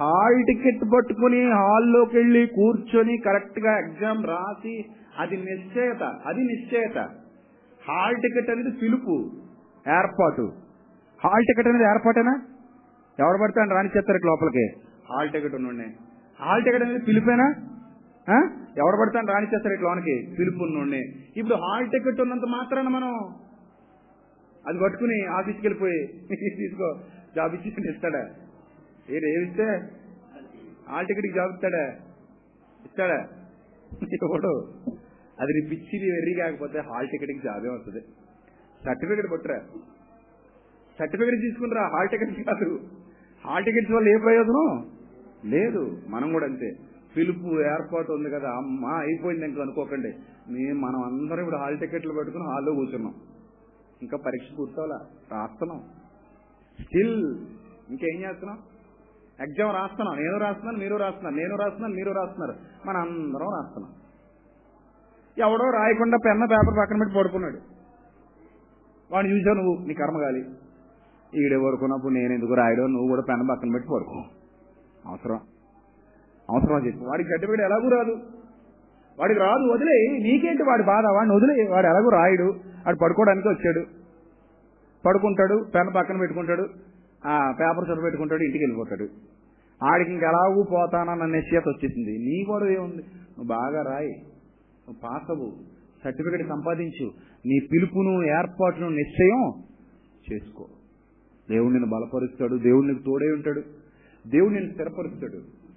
హాల్ టికెట్ పట్టుకుని హాల్లోకి వెళ్ళి కూర్చొని కరెక్ట్గా ఎగ్జామ్ రాసి అది నిశ్చయత అది నిశ్చయత. హాల్ టికెట్ అనేది పిలుపు ఏర్పాటు. హాల్ టికెట్ అనేది ఏర్పాటేనా? ఎవరు పడతాను రాని చెప్తారు లోపలికి. హాల్ టికెట్ ఉన్నోడిని. హాల్ టికెట్ అనేది పిలుపేనా? ఎవరు ఎవరు పడతాను రాణి చేస్తారు లోనికి. పిలుపు ఉన్నోడిని. ఇప్పుడు హాల్ టికెట్ ఉన్నంత మాత్రాన మనం అది పట్టుకుని ఆఫీస్కి వెళ్ళిపోయి తీసుకో జాబ్ ఇచ్చి ఇస్తాడా? ఏ ఏమిస్తే హాల్ టికెట్కి జాబ్ ఇస్తాడా? ఇస్తాడా? ఇవ్వడు అది నీ పిచ్చి నీ వెర్రి కాకపోతే హాల్ టికెట్కి జాబే వస్తుంది. సర్టిఫికెట్ కొట్టరా. సర్టిఫికెట్ తీసుకునిరా హాల్ టికెట్ కాదు. హాల్ టికెట్స్ వల్ల ఏ ప్రయోజనం? లేదు. మనం కూడా అంతే. పిలుపు ఏర్పాటు ఉంది కదా. అమ్మా అయిపోయింది ఇంకా అనుకోకండి. మేము మనం అందరం ఇప్పుడు హాల్ టికెట్లు పెట్టుకుని హాల్లో కూర్చున్నాం. ఇంకా పరీక్ష కూర్చోవాలా? రాస్తున్నాం. స్టిల్ ఇంకేం చేస్తున్నాం? ఎగ్జామ్ రాస్తున్నాం. నేను రాస్తున్నాను మీరు రాస్తున్నారు. నేను రాస్తున్నాను మీరు రాస్తున్నారు. మన అందరం రాస్తున్నాం. ఎవడో రాయకుండా పెన్న పేపర్ పక్కన పెట్టి పడుకున్నాడు. వాడిని చూసావు నువ్వు నీ కర్మగాలి ఈడే పడుకున్నప్పుడు నేను ఎందుకు రాయడం నువ్వు కూడా పెన్న పక్కన పెట్టి పడుకో. అవసరం. అవసరం చెప్పు. వాడికి సర్టిఫికేట్ ఎలాగూ రాదు. వాడికి రాదు వదిలే. నీకేంటి వాడి బాధ? వాడిని వదిలే. వాడు ఎలాగూ రాయడు. వాడు పడుకోవడానికి వచ్చాడు. పడుకుంటాడు పెన్ పక్కన పెట్టుకుంటాడు. ఆ పేపర్ చదువుపెట్టుకుంటాడు ఇంటికి వెళ్ళిపోతాడు. ఆడికి ఇంక ఎలాగూ పోతానన్న నిశ్చయత వచ్చేసింది. నీ కూడా ఏముంది? నువ్వు బాగా రాయి. నువ్వు పాస్ అవ్వు. సర్టిఫికేట్ సంపాదించు. నీ పిలుపును ఏర్పాటును నిశ్చయం చేసుకో. దేవుడు నిన్ను బలపరుస్తాడు. దేవుడు నీకు తోడే ఉంటాడు. దేవుడు నిన్ను స్థిరపరుస్తాడు.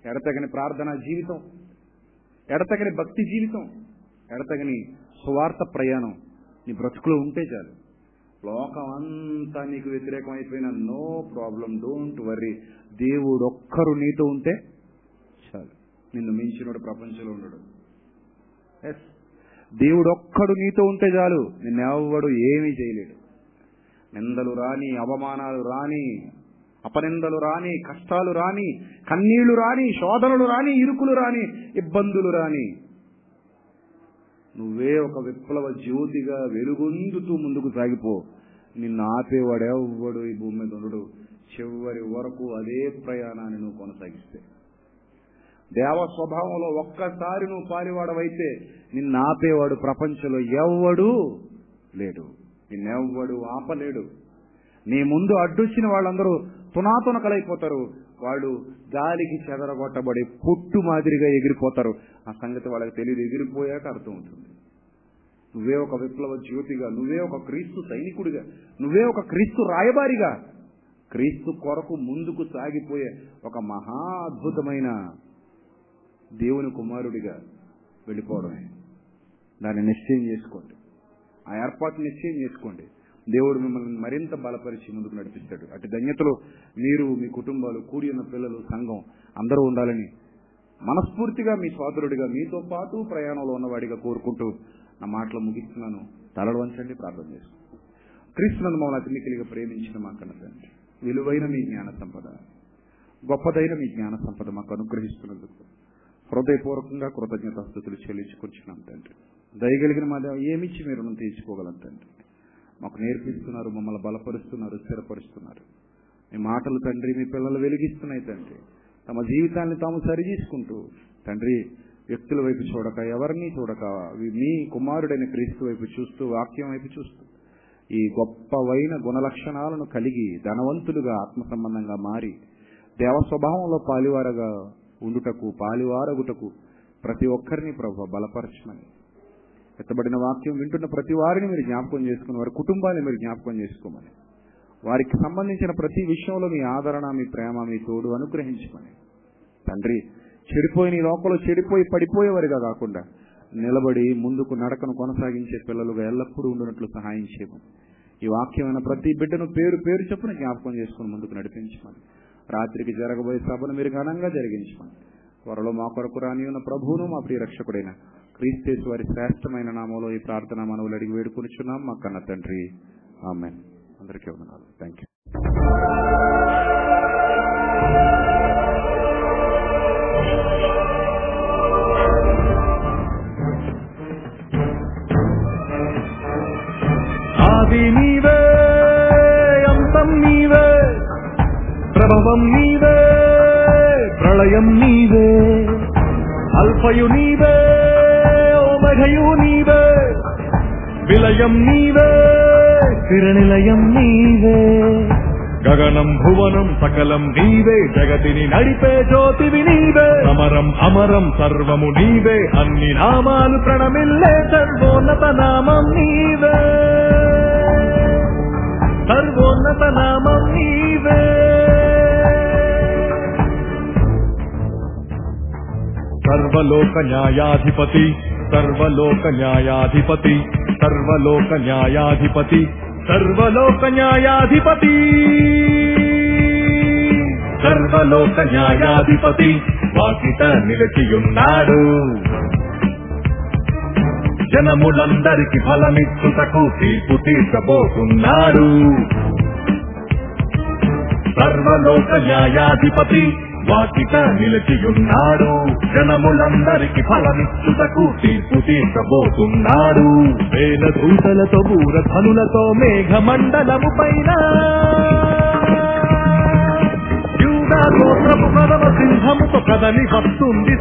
ఎడతగని ప్రార్థన జీవితం. ఎడతగని భక్తి జీవితం. ఎడతగని స్వార్థ ప్రయాణం. నీ బ్రతుకులో ఉంటే చాలు. లోకం అంతా నీకు వ్యతిరేకం అయిపోయినా నో ప్రాబ్లం డోంట్ వర్రీ దేవుడు ఒక్కరు నీతో ఉంటే చాలు. నిన్ను మించినోడు ప్రపంచంలో ఉండడు. ఎస్ దేవుడు ఒక్కడు నీతో ఉంటే చాలు. నిన్నెవ్వడు ఏమీ చేయలేడు. నిందలు రాని అవమానాలు రాని అపనిందలు రాని కష్టాలు రాని కన్నీళ్ళు రాని శోధనలు రాని ఇరుకులు రాని ఇబ్బందులు రాని నువ్వే ఒక విప్లవ జ్యోతిగా వెలుగొందుతూ ముందుకు సాగిపో. నిన్ను ఆపేవాడెవ్వడు ఈ భూమి మీద ఉండడు. చివరి వరకు అదే ప్రయాణాన్ని నువ్వు కొనసాగిస్తే. దేవ స్వభావంలో ఒక్కసారి నువ్వు పారివాడవైతే నిన్ను ఆపేవాడు ప్రపంచంలో ఎవ్వడు లేడు. నిన్నెవ్వడు ఆపలేడు. నీ ముందు అడ్డొచ్చిన వాళ్ళందరూ తునాతునకలైపోతారు వాళ్ళు గాలికి చెదరగొట్టబడి పుట్టు మాదిరిగా ఎగిరిపోతారు. ఆ సంగతి వాళ్ళకి తెలియదు ఎగిరిపోయాక అర్థం అవుతుంది. నువ్వే ఒక విప్లవ జ్యోతిగా నువ్వే ఒక క్రీస్తు సైనికుడిగా నువ్వే ఒక క్రీస్తు రాయబారిగా క్రీస్తు కొరకు ముందుకు సాగిపోయే ఒక మహా అద్భుతమైన దేవుని కుమారుడిగా వెళ్ళిపోవడమే. దాన్ని నిశ్చయం చేసుకోండి. ఆ ఏర్పాటు నిశ్చయం చేసుకోండి. దేవుడు మిమ్మల్ని మరింత బలపరిచి ముందుకు నడిపిస్తాడు అటు ధన్యతలో మీరు మీ కుటుంబాలు కూడి ఉన్న పిల్లలు సంఘం అందరూ ఉండాలని మనస్ఫూర్తిగా మీ సోదరుడిగా మీతో పాటు ప్రయాణంలో ఉన్నవాడిగా కోరుకుంటూ నా మాటలు ముగిస్తున్నాను. తలలు వంచండి ప్రార్థన చేసుకో కృష్ణను మమ్మల్ని అతిమికిలిగా ప్రేమించిన మా కన్న తండ్రి విలువైన మీ జ్ఞాన సంపద గొప్పదైన మీ జ్ఞాన సంపద మాకు అనుగ్రహిస్తున్నందుకు హృదయపూర్వకంగా కృతజ్ఞతాస్థుతులు చెల్లించుకొచ్చినాం తండ్రి. దయగలిగిన మా దేవ ఏమిచ్చి మీరు తీర్చుకోగలం తండ్రి? మాకు నేర్పిస్తున్నారు మమ్మల్ని బలపరుస్తున్నారు స్థిరపరుస్తున్నారు. మీ మాటలు తండ్రి మీ పిల్లలు వెలిగిస్తున్నాయి తండ్రి. తమ జీవితాన్ని తాము సరిచేసుకుంటూ తండ్రి వ్యక్తుల వైపు చూడక ఎవరిని చూడక మీ కుమారుడైన క్రీస్తు వైపు చూస్తూ వాక్యం వైపు చూస్తూ ఈ గొప్పవైన గుణలక్షణాలను కలిగి ధనవంతులుగా ఆత్మ సంబంధంగా మారి దేవ స్వభావంలో పాలివారగా ఉండుటకు పాలివారగుటకు ప్రతి ఒక్కరిని ప్రభు బలపరచమని. ఎత్తబడిన వాక్యం వింటున్న ప్రతి వారిని మీరు జ్ఞాపకం చేసుకుని వారి కుటుంబాన్ని మీరు జ్ఞాపకం చేసుకోమని. వారికి సంబంధించిన ప్రతి విషయంలో మీ ఆదరణ మీ ప్రేమ మీ తోడు అనుగ్రహించమని తండ్రి చెడిపోయిన ఈ లోకంలో చెడిపోయి పడిపోయేవారిగా కాకుండా నిలబడి ముందుకు నడకను కొనసాగించే పిల్లలుగా ఎల్లప్పుడూ ఉండినట్లు సహాయం చేయమని. ఈ వాక్యమైన ప్రతి బిడ్డను పేరు పేరు చొప్పున జ్ఞాపకం చేసుకుని ముందుకు నడిపించమని. రాత్రికి జరగబోయే సభను మీరు ఘనంగా జరిగించమని. త్వరలో మా కొరకు రాని ఉన్న ప్రభువును మా ప్రియ రక్షకుడైన క్రీస్తేసు వారి శ్రేష్టమైన నామంలో ఈ ప్రార్థన మనవులు అడిగి వేడుకొనిచున్నాం. మా కన్న తండ్రి. ఆమె అందరికీ వందనాలు. థ్యాంక్ యూ ఆది నీవే అంతం నీవే ప్రభవం నీవే ప్రళయం నీవే అల్పయు నీవే ఓమఘయు నీవే విలయం నీవే స్థిరనిలయం నీవే గగనం భువనం సకలం నీవే జగతిని నడిపే జ్యోతివి నీవే అమరం అమరం సర్వము నీవే అన్ని నామాలు ప్రణమిల్లే సర్వోన్నత నామం నీవే సర్వోన్నత నామం నీవే సర్వలోక న్యాయాధిపతి సర్వలోక న్యాయాధిపతి సర్వలోక న్యాయాధిపతి సర్వలోక న్యాయాధిపతి. సర్వలోక న్యాయాధిపతి వాకిట నిలిచియున్నాడు. జనములందరికి ఫలమిచ్చుటకు తీర్పు తీర్చబోతున్నాడు. సర్వలోక న్యాయాధిపతి బాకిట నిలిచియున్నాడు. జనములందరికి ఫలమిచ్చుటకు తీర్పు తీర్చబోతున్నాడు. వేల దూతలతో బూర ధనులతో మేఘమండలము పైన. గోత్రము గోత్రపు కదవ సింహముతో కదని వస్తుంది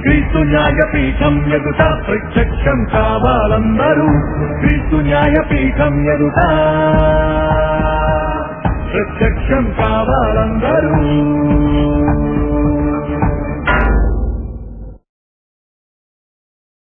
క్రీస్తు న్యాయపీఠం ఎదుట ప్రత్యక్షం కావాలందరూ. క్రీస్తు న్యాయపీఠం ఎదుట. ప్రత్యక్షం కావాలందరూ